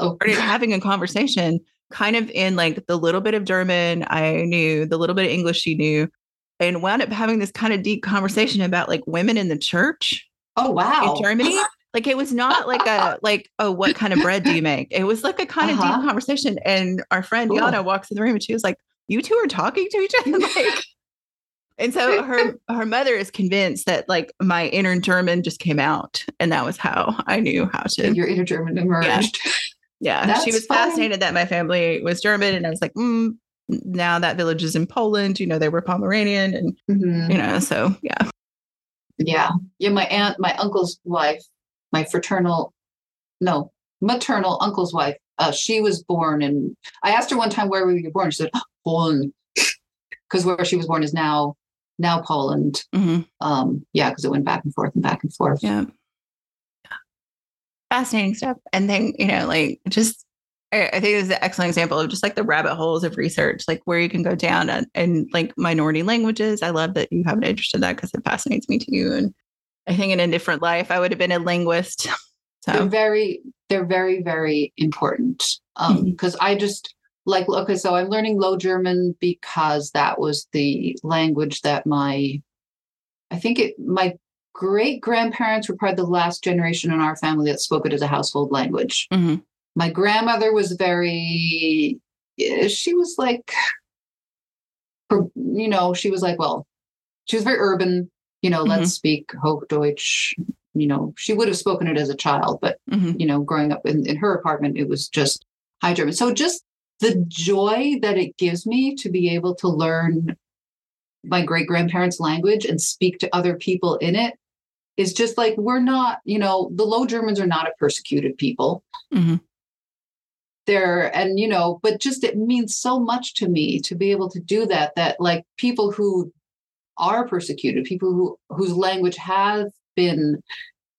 [SPEAKER 2] Oh,
[SPEAKER 1] started having a conversation kind of in like the little bit of German I knew, the little bit of English she knew, and wound up having this kind of deep conversation about like women in the church
[SPEAKER 2] oh wow.
[SPEAKER 1] in Germany. Like it was not like a like, oh, what kind of bread do you make? It was like a kind of
[SPEAKER 2] Uh-huh.
[SPEAKER 1] deep conversation. And our friend
[SPEAKER 2] Cool.
[SPEAKER 1] Yana walks in the room and she was like, You two are talking to each (laughs) other. like and so her (laughs) her mother is convinced that like my inner German just came out. And that was how I knew how to
[SPEAKER 2] Your inner German emerged.
[SPEAKER 1] yeah,
[SPEAKER 2] That's
[SPEAKER 1] she was
[SPEAKER 2] fine.
[SPEAKER 1] fascinated that my family was German, and I was like, mm, now that village is in Poland. You know, they were Pomeranian, and
[SPEAKER 2] Mhm.
[SPEAKER 1] you know, so yeah,
[SPEAKER 2] Yeah. Yeah. My aunt, my uncle's wife, my fraternal, no, maternal uncle's wife, uh, she was born and I asked her one time, where were you born? She said, "Oh, Poland. (laughs) Because where she was born is now, now Poland.
[SPEAKER 1] Mhm.
[SPEAKER 2] Um, yeah, because it went back and forth and back and forth.
[SPEAKER 1] yeah, fascinating stuff. And then you know, like just I, I think it's an excellent example of just like the rabbit holes of research, like where you can go down and, and like minority languages. I love that you have an interest in that because it fascinates me too. And I think in a different life, I would have been a linguist.
[SPEAKER 2] They're very, they're very, very important. Um, because I just like okay, so I'm learning Low German because that was the language that my I think it my great grandparents were probably the last generation in our family that spoke it as a household language.
[SPEAKER 1] Mhm.
[SPEAKER 2] My grandmother was very eh, she was like you know, she was like, well, she was very urban, you know, let's speak Hochdeutsch. You know, she would have spoken it as a child, but
[SPEAKER 1] Mhm.
[SPEAKER 2] you know, growing up in, in her apartment, it was just high German. So just the joy that it gives me to be able to learn my great grandparents' language and speak to other people in it is just like we're not, you know, the Low Germans are not a persecuted people.
[SPEAKER 1] Mhm.
[SPEAKER 2] They're and you know, but just it means so much to me to be able to do that. That like people who are persecuted, people who whose language has been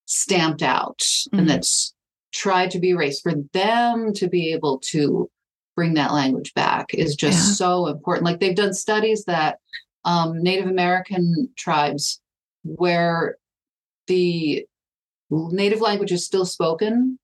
[SPEAKER 2] stamped out
[SPEAKER 1] Mhm.
[SPEAKER 2] and that's tried to be erased, for them to be able to bring that language back is just
[SPEAKER 1] Yeah.
[SPEAKER 2] so important. Like they've done studies that um, Native American tribes where the native language is still spoken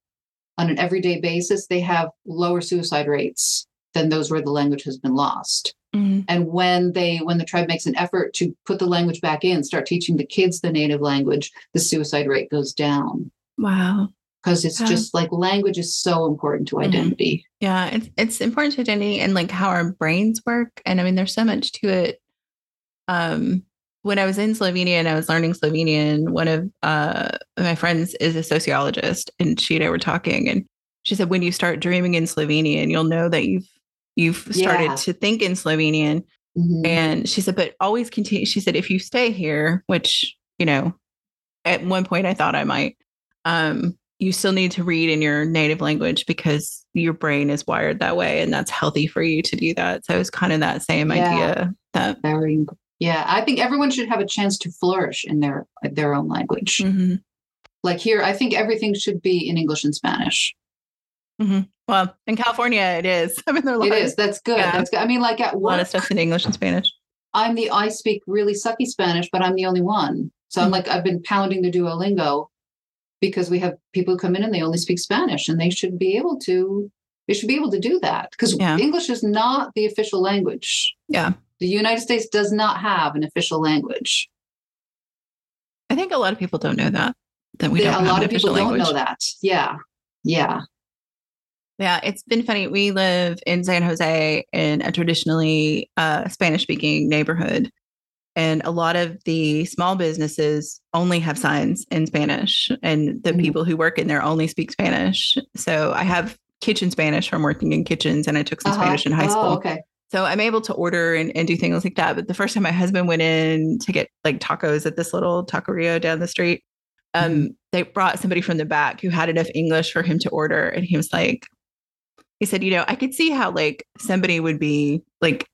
[SPEAKER 2] on an everyday basis, they have lower suicide rates than those where the language has been lost.
[SPEAKER 1] Mhm.
[SPEAKER 2] And when they when the tribe makes an effort to put the language back in, start teaching the kids the native language, the suicide rate goes down
[SPEAKER 1] Wow.
[SPEAKER 2] because it's
[SPEAKER 1] Yeah.
[SPEAKER 2] just like language is so important to
[SPEAKER 1] Mhm.
[SPEAKER 2] identity.
[SPEAKER 1] Yeah, it's it's important to identity and like how our brains work. And I mean, there's so much to it. Um, when I was in Slovenia and I was learning Slovenian, one of uh my friends is a sociologist, and she and I were talking, and she said, when you start dreaming in Slovenian, you'll know that you've you've started
[SPEAKER 2] Yeah.
[SPEAKER 1] to think in Slovenian.
[SPEAKER 2] Mhm.
[SPEAKER 1] And she said, but always continue. She said, if you stay here, which, you know, at one point I thought I might, um, you still need to read in your native language because your brain is wired that way and that's healthy for you to do that. So it's kind of that same
[SPEAKER 2] Yeah.
[SPEAKER 1] idea that
[SPEAKER 2] Very yeah, I think everyone should have a chance to flourish in their their own language.
[SPEAKER 1] Mhm.
[SPEAKER 2] Like here, I think everything should be in English and Spanish.
[SPEAKER 1] Well, in California it is. (laughs) I mean there are a
[SPEAKER 2] It is. That's good.
[SPEAKER 1] Yeah.
[SPEAKER 2] That's good. I mean, like at
[SPEAKER 1] a lot of stuff in English and Spanish.
[SPEAKER 2] I'm the I speak really sucky Spanish, but I'm the only one. So I'm
[SPEAKER 1] Mhm.
[SPEAKER 2] like I've been pounding the Duolingo because we have people who come in and they only speak Spanish, and they should be able to. They should be able to do that because
[SPEAKER 1] Yeah.
[SPEAKER 2] English is not the official language.
[SPEAKER 1] Yeah.
[SPEAKER 2] The United States does not have an official language.
[SPEAKER 1] I think a lot of people don't know that. That we
[SPEAKER 2] a
[SPEAKER 1] have
[SPEAKER 2] lot of people don't
[SPEAKER 1] language.
[SPEAKER 2] know that. Yeah. Yeah.
[SPEAKER 1] Yeah, it's been funny. We live in San Jose in a traditionally uh, Spanish speaking neighborhood. And a lot of the small businesses only have signs in Spanish, and the
[SPEAKER 2] Mhm.
[SPEAKER 1] people who work in there only speak Spanish. So I have kitchen Spanish from working in kitchens, and I took some
[SPEAKER 2] Uh-huh.
[SPEAKER 1] Spanish in high
[SPEAKER 2] Oh,
[SPEAKER 1] school.
[SPEAKER 2] okay.
[SPEAKER 1] So I'm able to order and, and do things like that. But the first time my husband went in to get like tacos at this little taqueria down the street, um,
[SPEAKER 2] Mm-hmm.
[SPEAKER 1] they brought somebody from the back who had enough English for him to order. And he was like, he said, you know, I could see how like somebody would be like,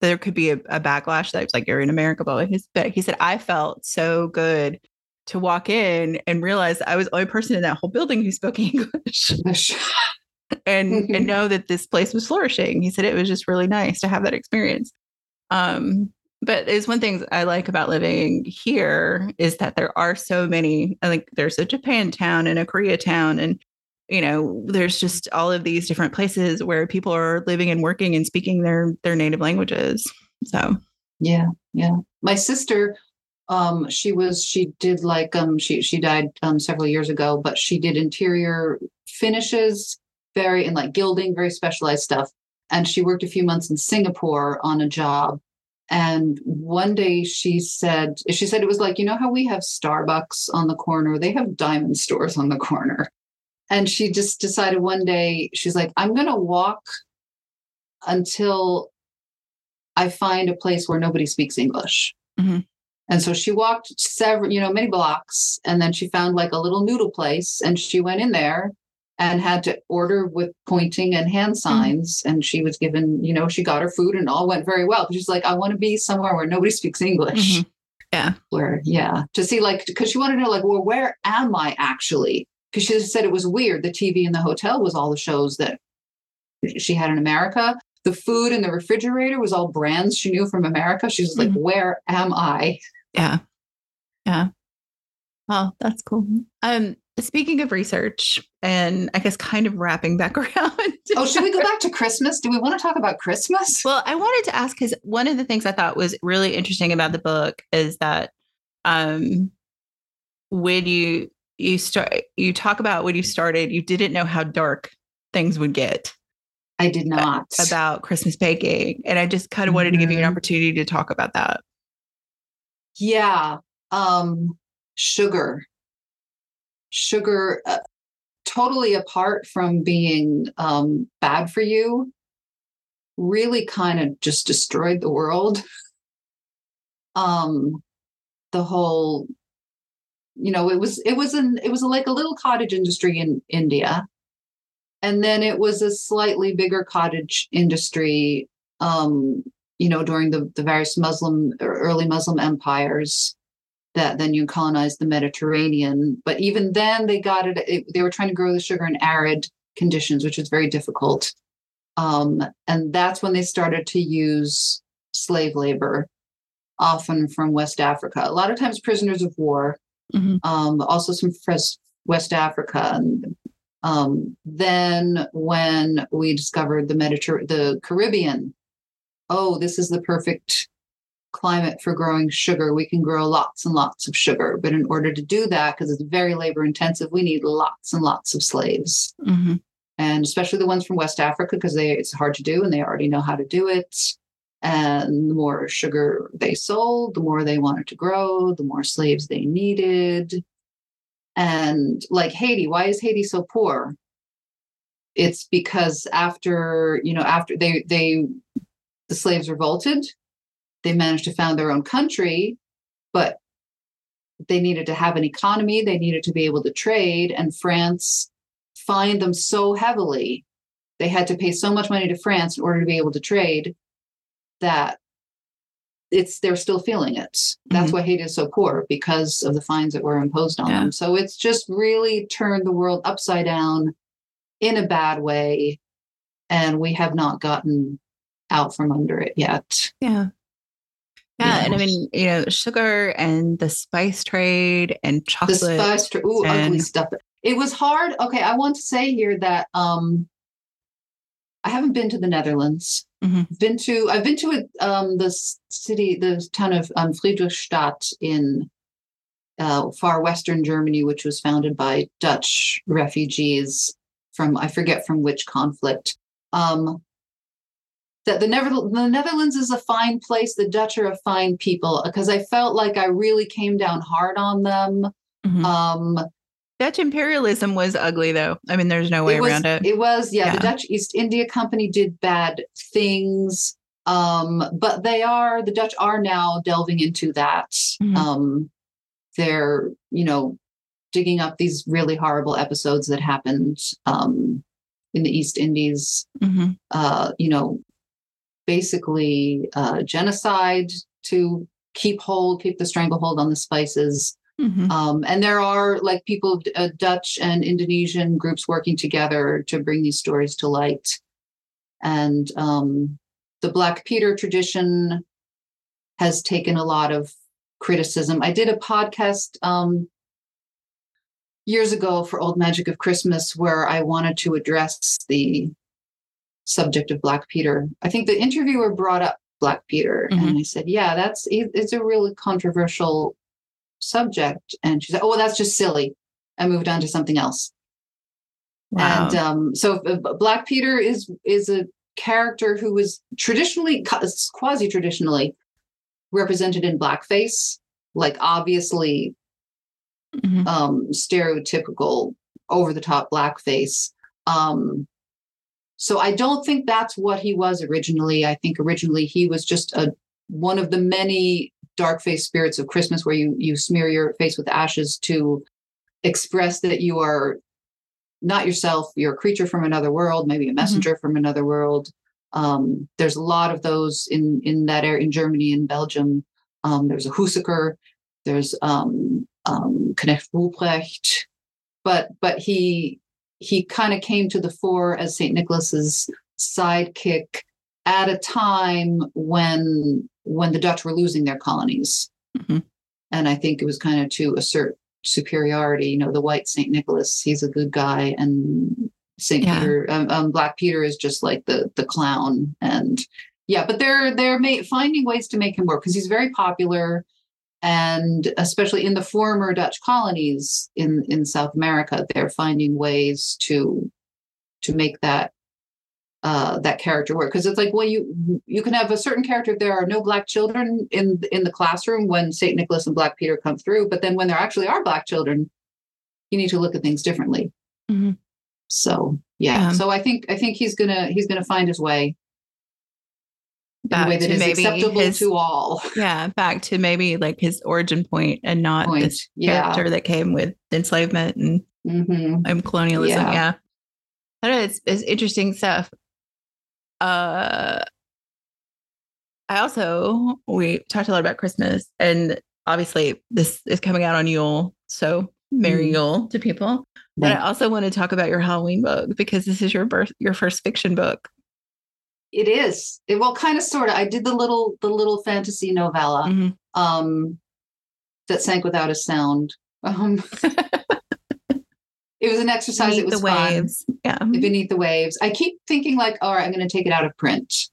[SPEAKER 1] there could be a, a backlash that like you're in America, but his but he said, I felt so good to walk in and realize I was the only person in that whole building who spoke (laughs) English (laughs) and and know that this place was flourishing. He said it was just really nice to have that experience. Um, but it's one thing I like about living here is that there are so many. I think there's a Japan town and a Korea town, and you know, there's just all of these different places where people are living and working and speaking their their native languages. So
[SPEAKER 2] Yeah, yeah. My sister, um, she was she did like um she she died um several years ago, but she did interior finishes, very and like gilding, very specialized stuff. And she worked a few months in Singapore on a job. And one day she said, she said it was like, you know how we have Starbucks on the corner? They have diamond stores on the corner. And she just decided one day, she's like, I'm gonna walk until I find a place where nobody speaks English.
[SPEAKER 1] Mhm.
[SPEAKER 2] And so she walked several, you know, many blocks, and then she found like a little noodle place, and she went in there and had to order with pointing and hand signs. And she was given, you know, she got her food, and all went very well. But she's like, I want to be somewhere where nobody speaks English.
[SPEAKER 1] Mhm. Yeah.
[SPEAKER 2] Where, yeah, to see like, because she wanted to know, like, well, where am I actually? Because she said it was weird. The TV in the hotel was all the shows that she had in America. The food in the refrigerator was all brands she knew from America. She was like,
[SPEAKER 1] Mhm.
[SPEAKER 2] "Where am I?"
[SPEAKER 1] Yeah. Yeah. Oh, that's cool. Um, speaking of research, and I guess kind of wrapping back (laughs) around.
[SPEAKER 2] Oh, should we go back to Christmas? Do we want to talk about Christmas? (laughs)
[SPEAKER 1] Well, I wanted to ask because one of the things I thought was really interesting about the book is that um, when you you start you talk about when you started, you didn't know how dark things would get
[SPEAKER 2] I did not.
[SPEAKER 1] about Christmas baking, and I just kind of wanted to give you an
[SPEAKER 2] Mhm.
[SPEAKER 1] opportunity to talk about that.
[SPEAKER 2] Yeah. Um, sugar. Sugar, uh, totally apart from being um, bad for you, really kind of just destroyed the world. Um, the whole, you know, it was it was an it was like a little cottage industry in India, and then it was a slightly bigger cottage industry um, you know, during the, the various Muslim or early Muslim empires that then you colonized the Mediterranean. But even then, they got it, it they were trying to grow the sugar in arid conditions, which was very difficult. Um, and that's when they started to use slave labor, often from West Africa. A lot of times, prisoners of war,
[SPEAKER 1] Mhm.
[SPEAKER 2] um, also some from West Africa. And um, then when we discovered the Mediterranean, the Caribbean, oh, this is the perfect climate for growing sugar. We can grow lots and lots of sugar. But in order to do that, because it's very labor intensive, we need lots and lots of slaves.
[SPEAKER 1] Mhm.
[SPEAKER 2] And especially the ones from West Africa, because they it's hard to do and they already know how to do it. And the more sugar they sold, the more they wanted to grow, the more slaves they needed. And like Haiti, why is Haiti so poor? It's because after, you know, after they they the slaves revolted, they managed to found their own country, but they needed to have an economy, they needed to be able to trade, and France fined them so heavily. They had to pay so much money to France in order to be able to trade that it's they're still feeling it. That's why Haiti is so poor because of the fines that were imposed on
[SPEAKER 1] Yeah.
[SPEAKER 2] them. So it's just really turned the world upside down in a bad way. And we have not gotten out from under it yet.
[SPEAKER 1] Yeah. Yeah, and I mean, you know, sugar and the spice trade and chocolate.
[SPEAKER 2] the spice tr- ooh, ugly stuff. It was hard. Okay, I want to say here that um I haven't been to the Netherlands.
[SPEAKER 1] Mhm.
[SPEAKER 2] Been to I've been to it, um the city, the town of um, Friedrichstadt in uh, far western Germany, which was founded by Dutch refugees from I forget from which conflict. Um, that the, Never- the Netherlands is a fine place. The Dutch are a fine people because I felt like I really came down hard on them.
[SPEAKER 1] Mhm.
[SPEAKER 2] Um,
[SPEAKER 1] Dutch imperialism was ugly, though. I mean, there's no way
[SPEAKER 2] it was,
[SPEAKER 1] around it.
[SPEAKER 2] It was, yeah,
[SPEAKER 1] Yeah.
[SPEAKER 2] The Dutch East India Company did bad things, um, but they are the Dutch are now delving into that.
[SPEAKER 1] Mhm.
[SPEAKER 2] Um, they're, you know, digging up these really horrible episodes that happened um, in the East Indies.
[SPEAKER 1] Mhm.
[SPEAKER 2] Uh, you know, basically uh, genocide to keep hold, keep the stranglehold on the spices.
[SPEAKER 1] Mhm.
[SPEAKER 2] Um, and there are like people, uh, Dutch and Indonesian groups working together to bring these stories to light. And um, the Black Peter tradition has taken a lot of criticism. I did a podcast um, years ago for Old Magic of Christmas where I wanted to address the subject of Black Peter. I think the interviewer brought up Black Peter, and I said, "Yeah, that's it's a really controversial subject." And she said, "Oh, well, that's just silly." I moved on to something else.
[SPEAKER 1] Wow.
[SPEAKER 2] And um, so uh, Black Peter is is a character who was traditionally, quasi traditionally, represented in blackface, like obviously
[SPEAKER 1] Mhm.
[SPEAKER 2] um, stereotypical, over the top blackface. Um, so I don't think that's what he was originally. I think originally he was just a one of the many dark face spirits of Christmas, where you you smear your face with ashes to express that you are not yourself. You're a creature from another world, maybe a messenger from another world. Um, there's a lot of those in in that area in Germany and Belgium. Um, there's a Husaker. There's um, um, Knecht Ruprecht, but but he he kind of came to the fore as Saint Nicholas's sidekick at a time when when the Dutch were losing their colonies.
[SPEAKER 1] Mhm.
[SPEAKER 2] And I think it was kind of to assert superiority. You know, the white Saint Nicholas, he's a good guy, and Saint
[SPEAKER 1] Yeah.
[SPEAKER 2] Peter, um, um, Black Peter is just like the the clown. And yeah, but they're they're ma- finding ways to make him work because he's very popular, and especially in the former Dutch colonies in in South America, they're finding ways to to make that uh, that character work because it's like well you you can have a certain character if there are no black children in in the classroom when Saint Nicholas and Black Peter come through, but then when there actually are black children, you need to look at things differently.
[SPEAKER 1] Mhm.
[SPEAKER 2] So yeah,
[SPEAKER 1] Yeah.
[SPEAKER 2] so I think I think he's gonna he's gonna find his way in a
[SPEAKER 1] Back
[SPEAKER 2] way that
[SPEAKER 1] to maybe
[SPEAKER 2] acceptable
[SPEAKER 1] his-
[SPEAKER 2] to all. (laughs)
[SPEAKER 1] Yeah, back to maybe like his origin point and not
[SPEAKER 2] Point.
[SPEAKER 1] this
[SPEAKER 2] Yeah.
[SPEAKER 1] character that came with enslavement and,
[SPEAKER 2] hmm
[SPEAKER 1] and colonialism.
[SPEAKER 2] Yeah.
[SPEAKER 1] Yeah. I don't know, it's, it's interesting stuff. Uh, I also, we talked a lot about Christmas and obviously this is coming out on Yule. So Merry
[SPEAKER 2] Mhm.
[SPEAKER 1] Yule to people. But I also want to talk about your Halloween book because this is your birth, your first fiction book.
[SPEAKER 2] It is. It, well, kind of, sort of. I did the little the little fantasy novella.
[SPEAKER 1] Mhm.
[SPEAKER 2] um, that sank without a sound. Um, (laughs) it was an exercise. it was
[SPEAKER 1] the
[SPEAKER 2] fun.
[SPEAKER 1] waves. Yeah.
[SPEAKER 2] Beneath the waves. I keep thinking like, all right, I'm going to take it out of print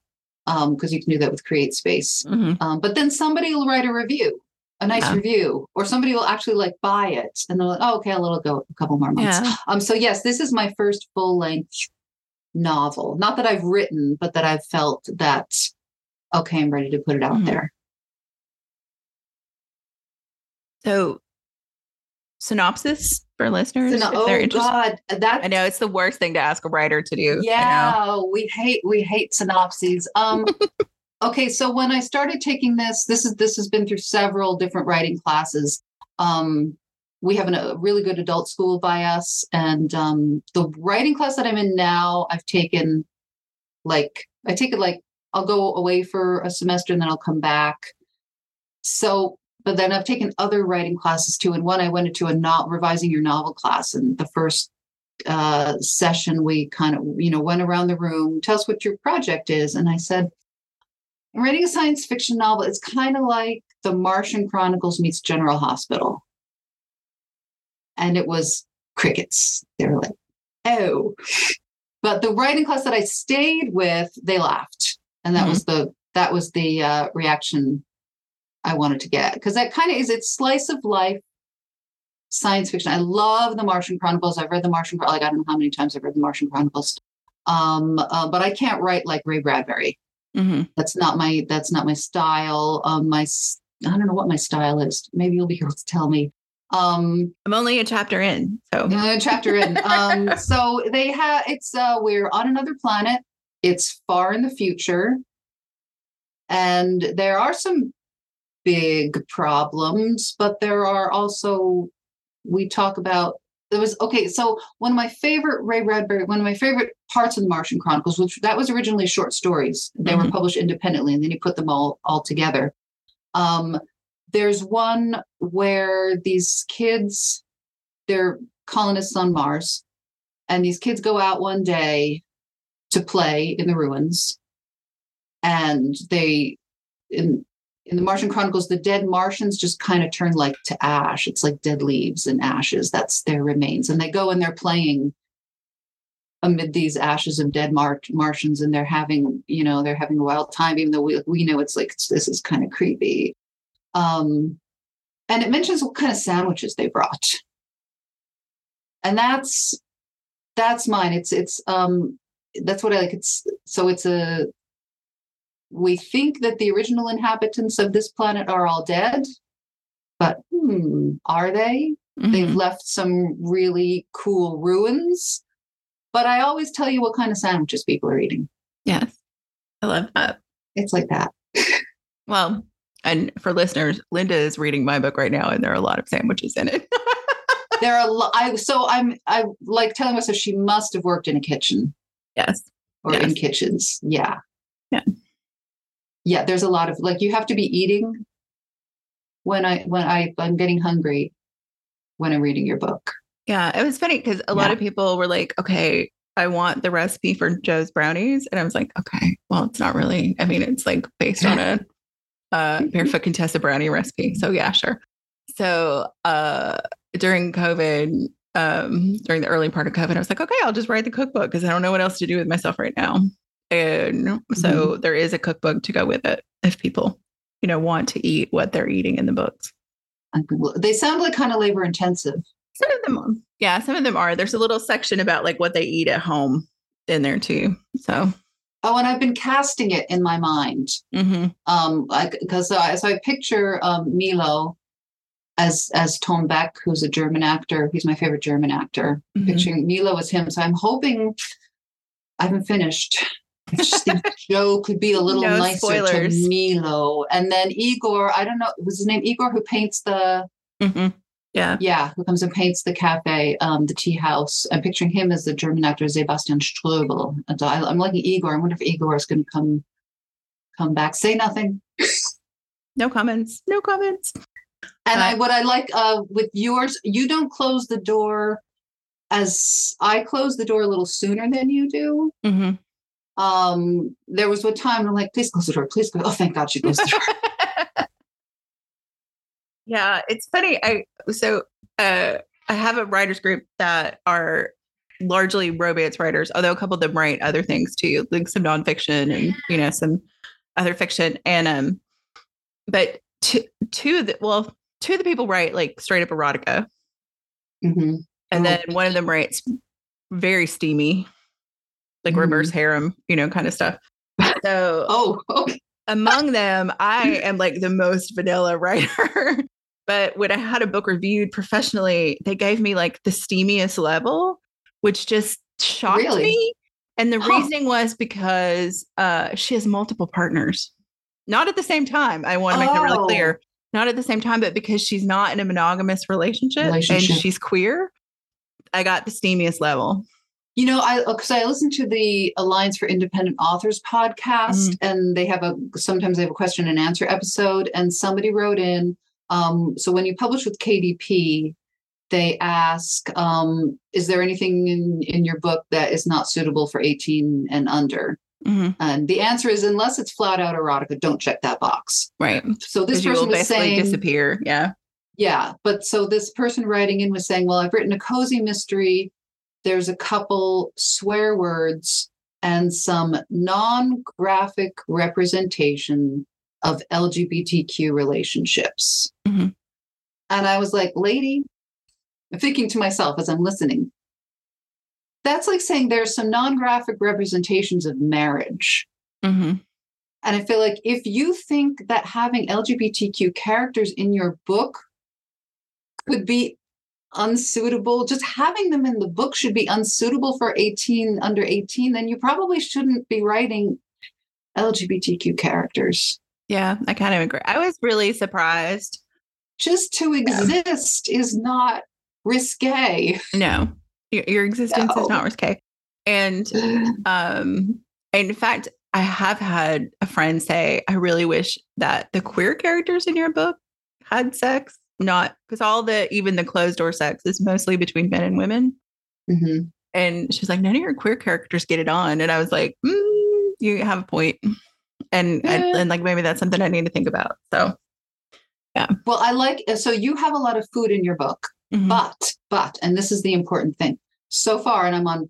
[SPEAKER 2] because you can do that with Create Space.
[SPEAKER 1] Mhm.
[SPEAKER 2] Um, but then somebody will write a review, a nice
[SPEAKER 1] Yeah.
[SPEAKER 2] review, or somebody will actually like buy it, and they're like, oh, okay, I'll let it go a couple more months.
[SPEAKER 1] Yeah.
[SPEAKER 2] Um, so yes, this is my first full length novel. Not that I've written, but that I've felt that okay, I'm ready to put it out
[SPEAKER 1] Mhm.
[SPEAKER 2] there.
[SPEAKER 1] So, synopsis for listeners
[SPEAKER 2] So
[SPEAKER 1] if they're
[SPEAKER 2] oh
[SPEAKER 1] interested.
[SPEAKER 2] God, that
[SPEAKER 1] I know it's the worst thing to ask a writer to do.
[SPEAKER 2] Yeah, we hate we hate synopses. Um (laughs) okay, so when I started taking this, this is this has been through several different writing classes. Um we have an, a really good adult school by us and um the writing class that I'm in now, I've taken like I take it like I'll go away for a semester and then I'll come back. So but then I've taken other writing classes too. And one I went into a not revising your novel class and the first uh, session, we kind of, you know, went around the room, tell us what your project is. And I said, I'm writing a science fiction novel. It's kind of like the Martian Chronicles meets General Hospital. And it was crickets. They were like, oh. But the writing class that I stayed with, they laughed. And that
[SPEAKER 1] Mhm.
[SPEAKER 2] was the that was the uh, reaction I wanted to get. Because that kind of is it's slice of life science fiction. I love the Martian Chronicles. I've read the Martian Chron- like I don't know how many times I've read the Martian Chronicles. Um, uh, but I can't write like Ray Bradbury.
[SPEAKER 1] Mhm.
[SPEAKER 2] That's not my that's not my style. Um, my I don't know what my style is. Maybe you'll be able to tell me. Um,
[SPEAKER 1] I'm only a chapter in. So,
[SPEAKER 2] uh, chapter in. Um, (laughs) so they have it's uh we're on another planet. It's far in the future. And there are some big problems, but there are also we talk about there was okay, so one of my favorite Ray Bradbury, one of my favorite parts of the Martian Chronicles, which that was originally short stories. They were
[SPEAKER 1] Mhm.
[SPEAKER 2] published independently and then he put them all all together. Um there's one where these kids they're colonists on Mars, and these kids go out one day to play in the ruins, and they in in the Martian Chronicles, the dead Martians just kind of turn like to ash. It's like dead leaves and ashes. That's their remains, and they go and they're playing amid these ashes of dead Mar- Martians, and they're having you know they're having a wild time, even though we we know it's like this is kind of creepy. Um, and it mentions what kind of sandwiches they brought and that's that's mine it's it's um that's what i like it's so it's a we think that the original inhabitants of this planet are all dead but hmm, are they they've
[SPEAKER 1] Mhm.
[SPEAKER 2] left some really cool ruins but i always tell you what kind of sandwiches people are eating
[SPEAKER 1] yes, I love that.
[SPEAKER 2] it's like that (laughs)
[SPEAKER 1] Well, and for listeners, Linda is reading my book right now, and there are a lot of sandwiches in it. (laughs)
[SPEAKER 2] there are a lot i so i'm i like telling myself she must have worked in a kitchen
[SPEAKER 1] yes.
[SPEAKER 2] or in kitchens. Yeah.
[SPEAKER 1] Yeah.
[SPEAKER 2] Yeah, there's a lot of like you have to be eating when I when I I'm getting hungry when I'm reading your book.
[SPEAKER 1] Yeah, it was funny because a lot of people were like, "Okay, I want the recipe for Joe's brownies. And I was like, okay, well, it's not really, I mean, it's like based on a (laughs) uh, barefoot Contessa brownie recipe. So yeah, sure. So uh, during COVID, um, during the early part of COVID, I was like, okay, I'll just write the cookbook because I don't know what else to do with myself right now. And so mm-hmm. there is a cookbook to go with it if people, you know, want to eat what they're eating in the books.
[SPEAKER 2] They sound like kind of labor intensive.
[SPEAKER 1] Some of them are. Yeah, some of them are. There's a little section about like what they eat at home in there too. So
[SPEAKER 2] Oh, and I've been casting it in my mind. Mm-hmm. Um, because so I, so I picture um, Milo as as Tom Beck, who's a German actor. He's my favorite German actor. Mm-hmm. Picturing Milo as him. So I'm hoping I haven't finished. I just think Joe could be a (laughs) little no nicer spoilers. to Milo. And then Igor, I don't know, was his name Igor who paints the
[SPEAKER 1] mm-hmm. Yeah.
[SPEAKER 2] Yeah, who comes and paints the cafe, um, the tea house. I'm picturing him as the German actor Sebastian Strobel. And so I, am liking Igor. I wonder if Igor is going to come come back. Say nothing. (laughs)
[SPEAKER 1] no comments. No comments.
[SPEAKER 2] And uh, I, what I like uh, with yours, you don't close the door as I close the door a little sooner than you do. Mm-hmm. Um, there was a time I'm like, please close the door, please go. Oh, thank God she closed the door. (laughs)
[SPEAKER 1] yeah, it's funny. I so uh, I have a writers group that are largely romance writers, although a couple of them write other things too, like some nonfiction and you know some other fiction. And um, but two two of the well, two of the people write like straight up erotica, mm-hmm. and oh. then one of them writes very steamy, like mm-hmm. reverse harem, you know, kind of stuff. So
[SPEAKER 2] oh, okay.
[SPEAKER 1] among them, I am like the most vanilla writer. (laughs) but when I had a book reviewed professionally, they gave me like the steamiest level, which just shocked really? me. And the huh. reasoning was because uh, she has multiple partners, not at the same time. I want to make oh. that really clear. Oh. Not at the same time, but because she's not in a monogamous relationship, relationship. and she's queer, I got the steamiest level.
[SPEAKER 2] You know, I because I listen to the Alliance for Independent Authors podcast, mm and they have a sometimes they have a question and answer episode, and somebody wrote in. Um, so when you publish with KDP, they ask, um, "Is there anything in in your book that is not suitable for 18 and under?" Mm-hmm. And the answer is, unless it's flat out erotica, don't check that box.
[SPEAKER 1] Right.
[SPEAKER 2] So this person was saying,
[SPEAKER 1] disappear. Yeah.
[SPEAKER 2] Yeah, but so this person writing in was saying, "Well, I've written a cozy mystery there's a couple swear words and some non graphic representation of LGBTQ relationships. Mm-hmm. And I was like, lady, I'm thinking to myself as I'm listening, that's like saying there's some non graphic representations of marriage. Mm-hmm. And I feel like if you think that having LGBTQ characters in your book could be unsuitable just having them in the book should be unsuitable for 18 under 18 then you probably shouldn't be writing lgbtq characters.
[SPEAKER 1] Yeah i kind of agree. I was really surprised.
[SPEAKER 2] Just to exist yeah. is not risque.
[SPEAKER 1] No your, your existence no. is not risque. And (sighs) um in fact i have had a friend say i really wish that the queer characters in your book had sex not because all the even the closed door sex is mostly between men and women. Mm-hmm. And she's like, none of your queer characters get it on. And I was like, mm, you have a point. And, yeah. and and like maybe that's something I need to think about. So yeah.
[SPEAKER 2] Well, I like so you have a lot of food in your book, mm-hmm. but but and this is the important thing. So far, and I'm on.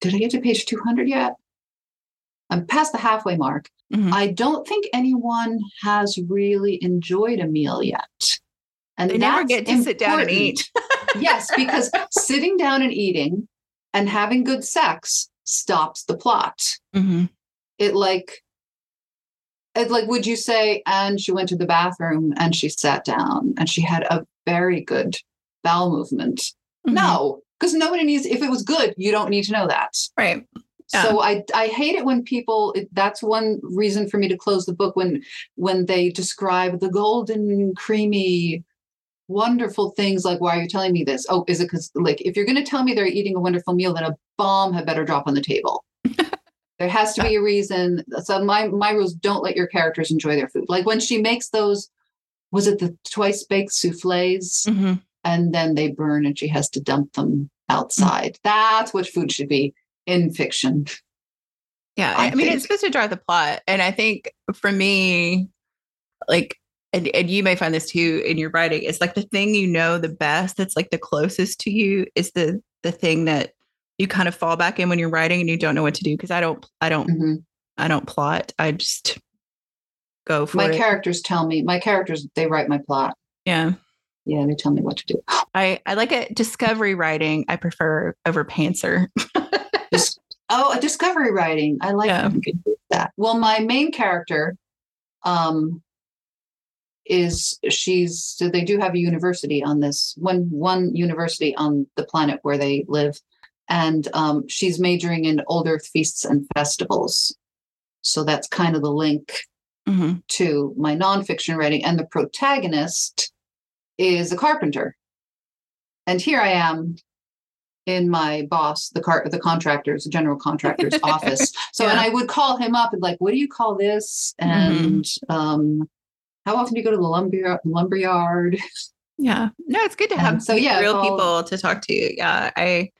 [SPEAKER 2] Did I get to page 200 yet? I'm past the halfway mark. Mm-hmm. I don't think anyone has really enjoyed a meal yet.
[SPEAKER 1] And they never get to important. sit down and eat. (laughs)
[SPEAKER 2] yes, because sitting down and eating and having good sex stops the plot. Mm-hmm. It like, it like, would you say, and she went to the bathroom and she sat down and she had a very good bowel movement? Mm-hmm. No, because nobody needs. If it was good, you don't need to know that.
[SPEAKER 1] Right.
[SPEAKER 2] Yeah. So I I hate it when people that's one reason for me to close the book when when they describe the golden creamy wonderful things like why are you telling me this oh is it because like if you're going to tell me they're eating a wonderful meal then a bomb had better drop on the table (laughs) there has to be a reason so my my rules don't let your characters enjoy their food like when she makes those was it the twice baked souffles mm-hmm. and then they burn and she has to dump them outside. That's what food should be in fiction.
[SPEAKER 1] Yeah,
[SPEAKER 2] I
[SPEAKER 1] I, mean, it's supposed to drive the plot, and I think for me, like, and, and you may find this too in your writing. It's like the thing you know the best. That's like the closest to you is the the thing that you kind of fall back in when you're writing and you don't know what to do. Because I don't, I don't,
[SPEAKER 2] Mhm.
[SPEAKER 1] I don't plot. I just go for
[SPEAKER 2] My
[SPEAKER 1] it.
[SPEAKER 2] characters tell me, my characters, they write my plot.
[SPEAKER 1] yeah,
[SPEAKER 2] Yeah, they tell me what to do. (gasps)
[SPEAKER 1] I I like a Discovery writing. I prefer over pantser. (laughs)
[SPEAKER 2] Oh, a discovery writing. I like
[SPEAKER 1] Yeah.
[SPEAKER 2] that. Well, my main character, um, is she's so they do have a university on this one one university on the planet where they live, and um, she's majoring in old Earth feasts and festivals. So that's kind of the link
[SPEAKER 1] hmm
[SPEAKER 2] to my nonfiction writing, and the protagonist is a carpenter. And here I am in my boss, the car, the contractor's, the general contractor's (laughs) office. So, and I would call him up and like, what do you call this? And um, how often do you go to the lumber lumber yard?
[SPEAKER 1] Yeah. No, it's good to have
[SPEAKER 2] so, yeah,
[SPEAKER 1] real
[SPEAKER 2] call-
[SPEAKER 1] people to talk to. Yeah. I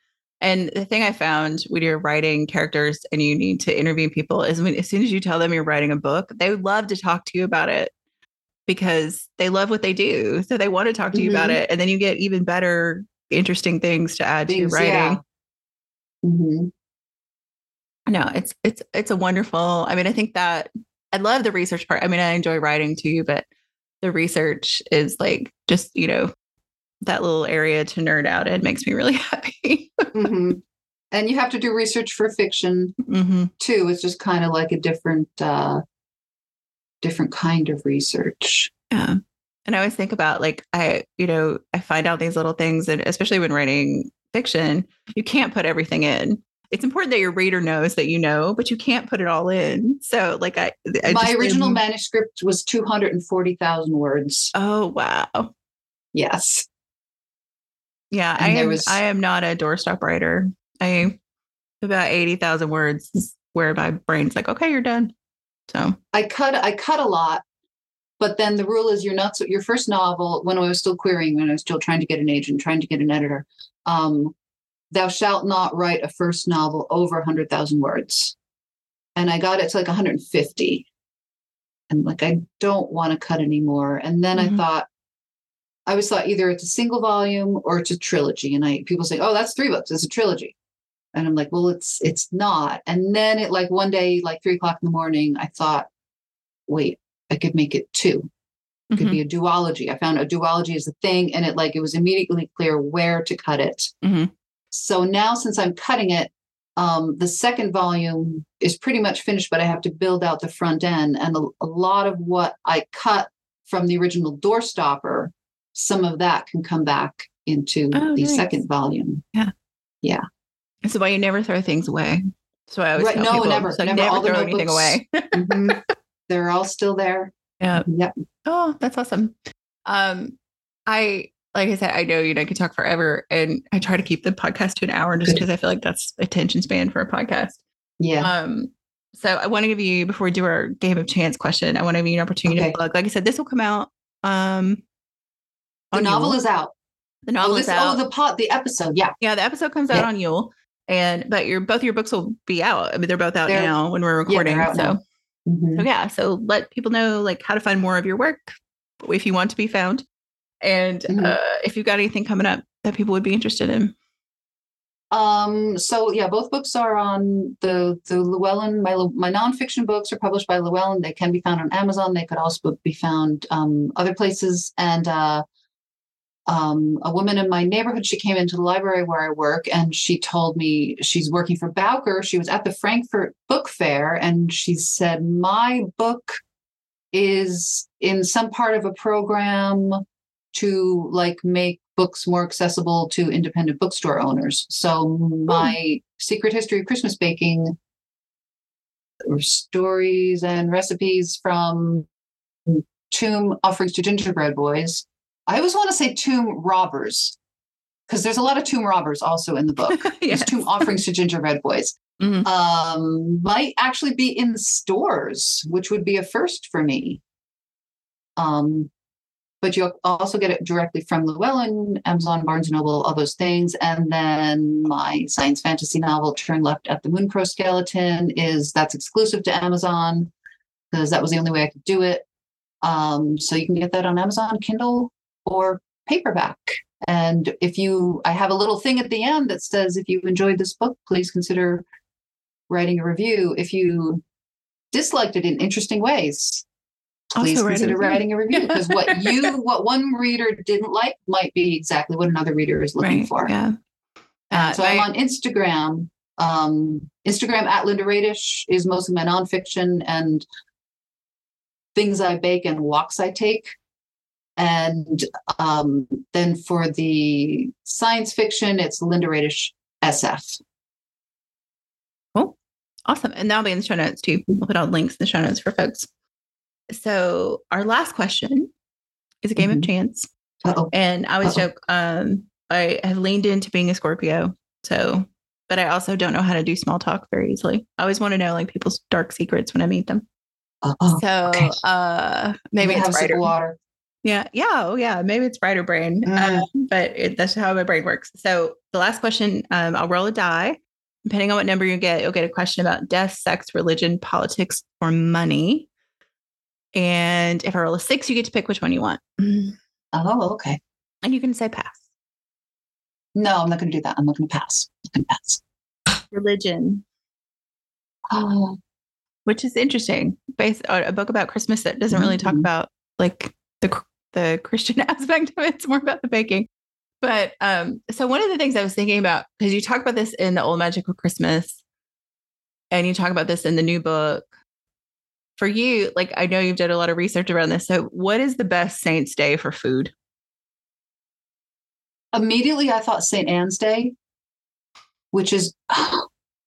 [SPEAKER 1] and the thing I found when you're writing characters and you need to interview people is when as soon as you tell them you're writing a book, they would love to talk to you about it because they love what they do. So they want to talk to you about
[SPEAKER 2] Mhm.
[SPEAKER 1] it. And then you get even better, interesting things to add to your
[SPEAKER 2] Things, yeah.
[SPEAKER 1] writing.
[SPEAKER 2] Mhm.
[SPEAKER 1] No, it's it's it's a wonderful. I mean, I think that I love the research part. I mean, I enjoy writing too, but the research is like just, you know, that little area to nerd out in makes me really (laughs) happy.
[SPEAKER 2] Mhm. And you have to do research for fiction
[SPEAKER 1] hmm
[SPEAKER 2] too. It's just kind of like a different, uh, different kind of research.
[SPEAKER 1] Yeah. And I always think about like I, you know, I find out these little things and especially when writing fiction, you can't put everything in. It's important that your reader knows that you know, but you can't put it all in. So like I, I
[SPEAKER 2] My original manuscript was 240,000 words.
[SPEAKER 1] Oh wow.
[SPEAKER 2] Yes.
[SPEAKER 1] Yeah,
[SPEAKER 2] And
[SPEAKER 1] I am
[SPEAKER 2] was-
[SPEAKER 1] I am not a doorstop writer. I about 80,000 words where my brain's like, okay, you're done. So
[SPEAKER 2] I cut I cut a lot, but then the rule is you're not so your first novel, when I was still querying, when I was still trying to get an agent, trying to get an editor, um, thou shalt not write a first novel over hundred thousand words. And I got it to like 150. And like I don't want to cut anymore. And then I
[SPEAKER 1] Mhm.
[SPEAKER 2] thought I always thought either it's a single volume or it's a trilogy. And I people say, oh, that's three books, it's a trilogy. And I'm like, well, it's it's not. And then it like one day, like three o'clock in the morning, I thought, wait, I could make it two. It could
[SPEAKER 1] mhm,
[SPEAKER 2] be a duology. I found a duology is a thing, and it like it was immediately clear where to cut it.
[SPEAKER 1] Mhm.
[SPEAKER 2] So now, since I'm cutting it, um, the second volume is pretty much finished, but I have to build out the front end, and a, a lot of what I cut from the original Doorstopper, some of that can come back into
[SPEAKER 1] Oh,
[SPEAKER 2] the
[SPEAKER 1] nice.
[SPEAKER 2] second volume. Yeah. Yeah.
[SPEAKER 1] It's why you never throw things away. So I always
[SPEAKER 2] Right,
[SPEAKER 1] tell
[SPEAKER 2] no,
[SPEAKER 1] people,
[SPEAKER 2] never,
[SPEAKER 1] so
[SPEAKER 2] never.
[SPEAKER 1] never throw anything away. (laughs)
[SPEAKER 2] Mhm. They're all still there.
[SPEAKER 1] yeah.
[SPEAKER 2] Yep.
[SPEAKER 1] Oh, that's awesome. Um, I like I said, I know you know I could talk forever, and I try to keep the podcast to an hour just because I feel like that's attention span for a podcast.
[SPEAKER 2] Yeah.
[SPEAKER 1] Um, so I want to give you before we do our game of chance question, I want to give you an opportunity
[SPEAKER 2] Okay.
[SPEAKER 1] to plug. Like I said, this will come out. Um,
[SPEAKER 2] the novel
[SPEAKER 1] Yule.
[SPEAKER 2] is out.
[SPEAKER 1] the novel
[SPEAKER 2] oh, this,
[SPEAKER 1] is out.
[SPEAKER 2] oh, the pot, the episode. Yeah.
[SPEAKER 1] yeah, the episode comes out
[SPEAKER 2] Yeah.
[SPEAKER 1] on Yule, and but your both your books will be out. I mean, they're both out
[SPEAKER 2] They're-
[SPEAKER 1] now when we're recording.
[SPEAKER 2] out
[SPEAKER 1] so.
[SPEAKER 2] Mhm.
[SPEAKER 1] so yeah, so let people know like how to find more of your work if you want to be found, and
[SPEAKER 2] Mhm.
[SPEAKER 1] uh, if you've got anything coming up that people would be interested in.
[SPEAKER 2] Um, so yeah, both books are on the the Llewellyn. My my nonfiction books are published by Llewellyn. They can be found on Amazon. They could also be found um, other places. And uh, um, a woman in my neighborhood, she came into the library where I work, and she told me she's working for Bowker. She was at the Frankfurt Book Fair, and she said my book is in some part of a program to like make books more accessible to independent bookstore owners. So my secret history of Christmas baking stories and recipes from tomb offerings to gingerbread boys. I always want to say tomb robbers because there's a lot of tomb robbers also in the book. (laughs) There's tomb offerings to gingerbread boys.
[SPEAKER 1] Mhm.
[SPEAKER 2] Um, might actually be in stores, which would be a first for me. Um, but you'll also get it directly from Llewellyn, Amazon, Barnes & Noble, all those things. And then my science fantasy novel, Turn Left at the Moon Crow Skeleton, is that's exclusive to Amazon because that was the only way I could do it. Um, so you can get that on Amazon, Kindle, or paperback. And if you, I have a little thing at the end that says, if you enjoyed this book, please consider writing a review. If you disliked it in interesting ways, please
[SPEAKER 1] a
[SPEAKER 2] consider writing a review because what (laughs) you, what one reader didn't like might be exactly what another reader is looking
[SPEAKER 1] right.
[SPEAKER 2] for.
[SPEAKER 1] Yeah.
[SPEAKER 2] Uh, so I'm on Instagram. Um, Instagram at Linda Raedisch is most of my nonfiction and things I bake and walks I take. And um, then for the science fiction, it's Linda Raedisch SF. Cool.
[SPEAKER 1] Awesome. And that'll be in the show notes too. We'll put all links in the show notes for folks. So our last question is a game of
[SPEAKER 2] Mhm.
[SPEAKER 1] chance.
[SPEAKER 2] Uh-oh.
[SPEAKER 1] And I always
[SPEAKER 2] Uh-oh.
[SPEAKER 1] joke, um, I have leaned into being a Scorpio. So, but I also don't know how to do small talk very easily. I always want to know like people's dark secrets when I meet them.
[SPEAKER 2] Uh-oh.
[SPEAKER 1] so,
[SPEAKER 2] okay.
[SPEAKER 1] uh, maybe it's
[SPEAKER 2] of
[SPEAKER 1] brighter.
[SPEAKER 2] water.
[SPEAKER 1] Yeah. Yeah. Oh, yeah. Maybe it's brighter brain.
[SPEAKER 2] Mm.
[SPEAKER 1] Uh, but it, that's how my brain works. So the last question, um, I'll roll a die. Depending on what number you get, you'll get a question about death, sex, religion, politics, or money. And if I roll a six, you get to pick which one you want.
[SPEAKER 2] Oh, okay.
[SPEAKER 1] And you can say pass.
[SPEAKER 2] No, I'm not going to do that. I'm not going to pass. I'm going to pass.
[SPEAKER 1] Religion,
[SPEAKER 2] Oh,
[SPEAKER 1] which is interesting. Based on a book about Christmas that doesn't really talk
[SPEAKER 2] Mhm.
[SPEAKER 1] about like the the Christian (laughs) aspect of it. It's more about the baking. But um, so one of the things I was thinking about because you talk about this in the old Magical Christmas, and you talk about this in the new book. For you, like I know you've done a lot of research around this. So, what is the best Saints Day for food?
[SPEAKER 2] immediately I thought St. Anne's Day, which is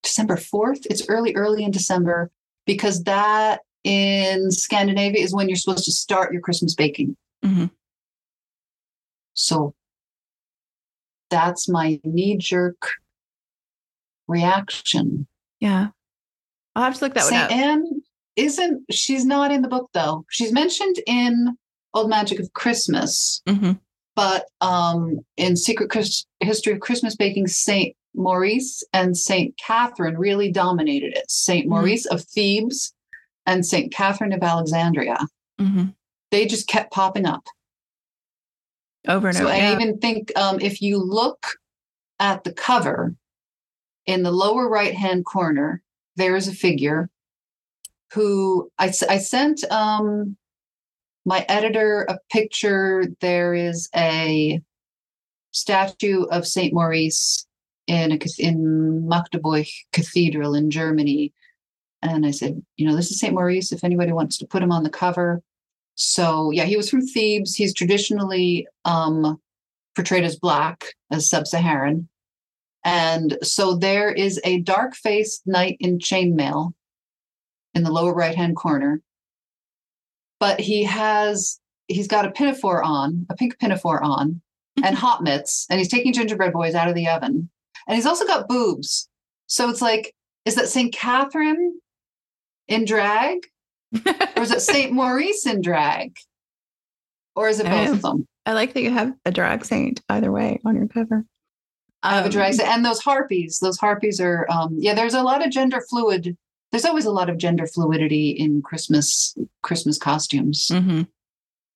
[SPEAKER 2] December 4th. It's early, early in December because that in Scandinavia is when you're supposed to start your Christmas baking.
[SPEAKER 1] Mhm.
[SPEAKER 2] So that's my knee jerk reaction.
[SPEAKER 1] Yeah, I'll have to look that one
[SPEAKER 2] St.
[SPEAKER 1] up.
[SPEAKER 2] Anne isn't, she's not in the book though. She's mentioned in Old Magic of Christmas.
[SPEAKER 1] Mhm.
[SPEAKER 2] but um, in Secret Chris- History of Christmas Baking, Saint Maurice and Saint Catherine really dominated it. Saint
[SPEAKER 1] Mhm.
[SPEAKER 2] Maurice of Thebes and Saint Catherine of Alexandria.
[SPEAKER 1] Mhm.
[SPEAKER 2] They just kept popping up.
[SPEAKER 1] Over and
[SPEAKER 2] So
[SPEAKER 1] over.
[SPEAKER 2] I
[SPEAKER 1] yeah.
[SPEAKER 2] even think um, if you look at the cover in the lower right hand corner, there is a figure who I sent um, my editor a picture. There is a statue of Saint Maurice in a in Magdeburg Cathedral in Germany, and I said, you know, this is Saint Maurice. If anybody wants to put him on the cover, so yeah, he was from Thebes. He's traditionally um, portrayed as black, as sub-Saharan, and so there is a dark-faced knight in chainmail in the lower right-hand corner. But he has he's got a pinafore on, a pink pinafore on, and (laughs) hot mitts, and he's taking gingerbread boys out of the oven, and he's also got boobs. So it's like, is that Saint Catherine in drag? or is it (laughs) Saint Maurice in drag? Or is it both
[SPEAKER 1] Um,
[SPEAKER 2] of them?
[SPEAKER 1] I like that you have a drag saint either way on your cover.
[SPEAKER 2] I have a drag
[SPEAKER 1] Um,
[SPEAKER 2] saint. And those harpies, those harpies are um yeah, there's a lot of gender fluid. There's always a lot of gender fluidity in Christmas Christmas costumes.
[SPEAKER 1] mhm.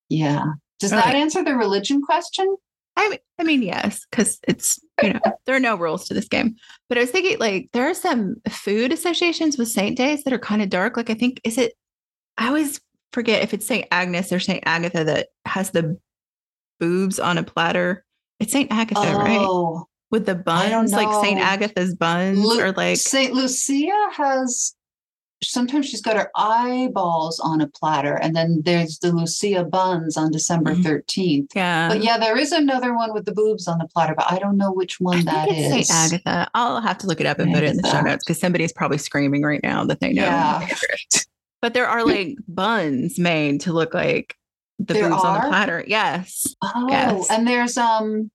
[SPEAKER 2] Yeah. Does
[SPEAKER 1] Right.
[SPEAKER 2] that answer the religion question?
[SPEAKER 1] I mean, I mean, yes, because it's you know (laughs) there are no rules to this game. But I was thinking like there are some food associations with Saint days that are kind of dark. Like I think is it? I always forget if it's Saint Agnes or Saint Agatha that has the boobs on a platter. It's Saint Agatha, right?
[SPEAKER 2] Oh,
[SPEAKER 1] With the buns, like Saint. Agatha's buns,
[SPEAKER 2] Lu-
[SPEAKER 1] or like
[SPEAKER 2] Saint Lucia has sometimes she's got her eyeballs on a platter, and then there's the Lucia buns on December
[SPEAKER 1] Mhm.
[SPEAKER 2] 13th.
[SPEAKER 1] yeah.
[SPEAKER 2] But yeah, there is another one with the boobs on the platter, but I don't know which one
[SPEAKER 1] think
[SPEAKER 2] that is.
[SPEAKER 1] Saint Agatha. I'll have to look it up and put it in the show notes because somebody is probably screaming right now that they know.
[SPEAKER 2] Yeah.
[SPEAKER 1] But there are like buns made to look like the
[SPEAKER 2] There
[SPEAKER 1] boobs on the platter. Yes.
[SPEAKER 2] Oh,
[SPEAKER 1] Yes.
[SPEAKER 2] and there's um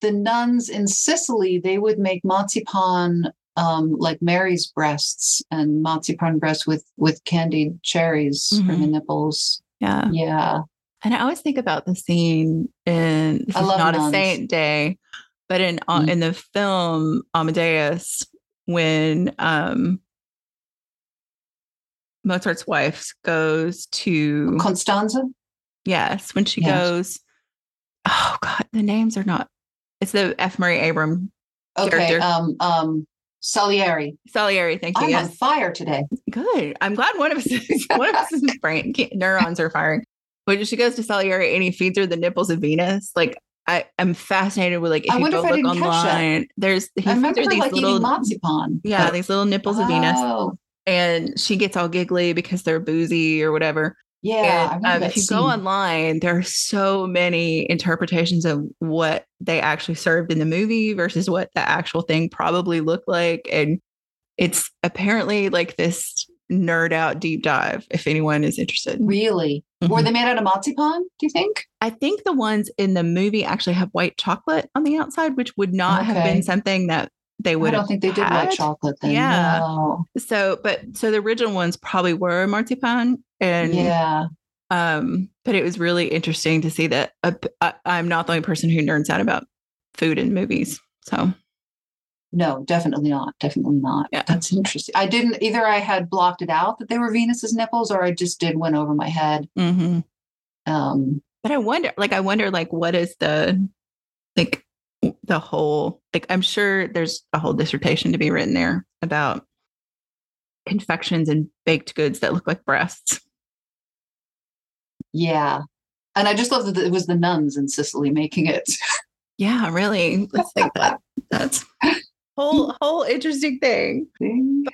[SPEAKER 2] the nuns in Sicily, they would make marzipan um like Mary's breasts and marzipan breasts with with candied cherries for the
[SPEAKER 1] Mhm.
[SPEAKER 2] nipples.
[SPEAKER 1] Yeah.
[SPEAKER 2] Yeah.
[SPEAKER 1] And I always think about the scene in
[SPEAKER 2] I love
[SPEAKER 1] not
[SPEAKER 2] nuns.
[SPEAKER 1] a saint day, but in uh,
[SPEAKER 2] Mm.
[SPEAKER 1] in the film Amadeus, when um Mozart's wife goes to
[SPEAKER 2] Constanza?
[SPEAKER 1] yes, when she
[SPEAKER 2] Yes.
[SPEAKER 1] goes, oh god, the names are not. It's the F. Murray Abraham
[SPEAKER 2] Okay.
[SPEAKER 1] Character.
[SPEAKER 2] Um, um, Salieri.
[SPEAKER 1] Salieri. Thank you.
[SPEAKER 2] I'm
[SPEAKER 1] yes.
[SPEAKER 2] on fire today.
[SPEAKER 1] Good. I'm glad one of us is, one of us is (laughs) brain neurons are firing. But she goes to Salieri and he feeds her the nipples of Venus. Like I, I'm fascinated with like if
[SPEAKER 2] I
[SPEAKER 1] you go look
[SPEAKER 2] didn't catch that.
[SPEAKER 1] online, there's he
[SPEAKER 2] I
[SPEAKER 1] feeds
[SPEAKER 2] remember
[SPEAKER 1] these
[SPEAKER 2] like
[SPEAKER 1] little
[SPEAKER 2] marzipan.
[SPEAKER 1] yeah,
[SPEAKER 2] but-
[SPEAKER 1] these little nipples of Venus.
[SPEAKER 2] Oh,
[SPEAKER 1] And she gets all giggly because they're boozy or whatever.
[SPEAKER 2] Yeah.
[SPEAKER 1] And um, if you
[SPEAKER 2] scene.
[SPEAKER 1] go online, there are so many interpretations of what they actually served in the movie versus what the actual thing probably looked like. And it's apparently like this nerd out deep dive if anyone is interested.
[SPEAKER 2] Really? Were
[SPEAKER 1] Mhm.
[SPEAKER 2] they made out of marzipan, do you think?
[SPEAKER 1] I think the ones in the movie actually have white chocolate on the outside, which would not have been something that they would.
[SPEAKER 2] I
[SPEAKER 1] don't
[SPEAKER 2] think they did
[SPEAKER 1] had.
[SPEAKER 2] white chocolate then.
[SPEAKER 1] Yeah.
[SPEAKER 2] No.
[SPEAKER 1] So, but so the original ones probably were marzipan, and
[SPEAKER 2] Yeah.
[SPEAKER 1] um, but it was really interesting to see that uh, I, I'm not the only person who nerds out about food and movies. So,
[SPEAKER 2] No, definitely not. Definitely not.
[SPEAKER 1] Yeah.
[SPEAKER 2] That's interesting. I didn't either. I had blocked it out that they were Venus's nipples, or I just did went over my head.
[SPEAKER 1] mhm.
[SPEAKER 2] Um,
[SPEAKER 1] but I wonder, like, I wonder, like, what is the like the whole like? I'm sure there's a whole dissertation to be written there about confections and baked goods that look like breasts.
[SPEAKER 2] yeah. And I just love that it was the nuns in Sicily making it.
[SPEAKER 1] Yeah, really. Let's think that (laughs) that's whole whole interesting thing.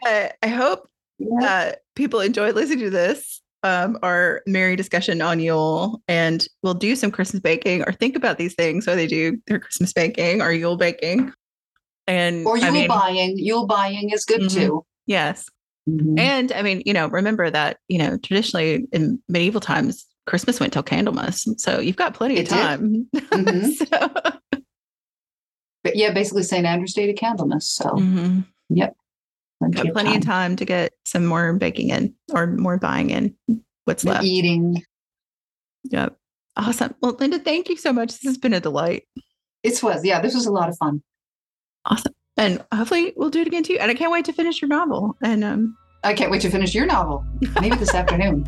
[SPEAKER 1] But I hope
[SPEAKER 2] Yeah.
[SPEAKER 1] that people enjoyed listening to this. Um, our merry discussion on Yule, and we'll do some Christmas baking or think about these things while they do their Christmas baking or Yule baking. And
[SPEAKER 2] Or
[SPEAKER 1] I
[SPEAKER 2] Yule
[SPEAKER 1] mean,
[SPEAKER 2] buying. Yule buying is good
[SPEAKER 1] Mhm.
[SPEAKER 2] too.
[SPEAKER 1] yes,
[SPEAKER 2] Mhm.
[SPEAKER 1] and I mean, you know, remember that you know traditionally in medieval times, Christmas went till Candlemas, so you've got plenty of
[SPEAKER 2] It did.
[SPEAKER 1] time.
[SPEAKER 2] Mhm. (laughs)
[SPEAKER 1] so,
[SPEAKER 2] But yeah, basically St. Andrew's Day to Candlemas. So
[SPEAKER 1] mhm.
[SPEAKER 2] Plenty,
[SPEAKER 1] got
[SPEAKER 2] of
[SPEAKER 1] plenty
[SPEAKER 2] time.
[SPEAKER 1] of time to get some more baking in or more buying in. What's
[SPEAKER 2] And
[SPEAKER 1] left?
[SPEAKER 2] eating.
[SPEAKER 1] Yep. Awesome. Well, Linda, thank you so much. This has been a delight.
[SPEAKER 2] It was, yeah, this was a lot of fun.
[SPEAKER 1] Awesome. And hopefully we'll do it again too. And I can't wait to finish your novel. And um
[SPEAKER 2] I can't wait to finish your novel. (laughs) Maybe this afternoon.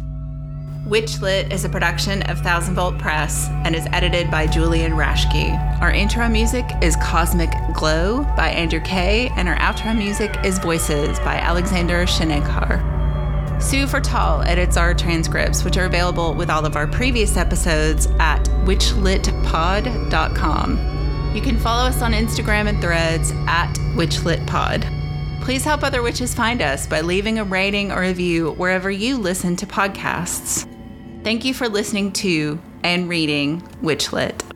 [SPEAKER 1] Witchlit is a production of Thousand Volt Press and is edited by Julian Raschke. Our intro music is Cosmic Glow by Andrew Kay, and our outro music is Voices by Alexander Shenekar. Sue Fortal edits our transcripts, which are available with all of our previous episodes at witchlitpod.com. You can follow us on Instagram and threads at witchlitpod. Please help other witches find us by leaving a rating or review wherever you listen to podcasts. Thank you for listening to and reading Witchlit.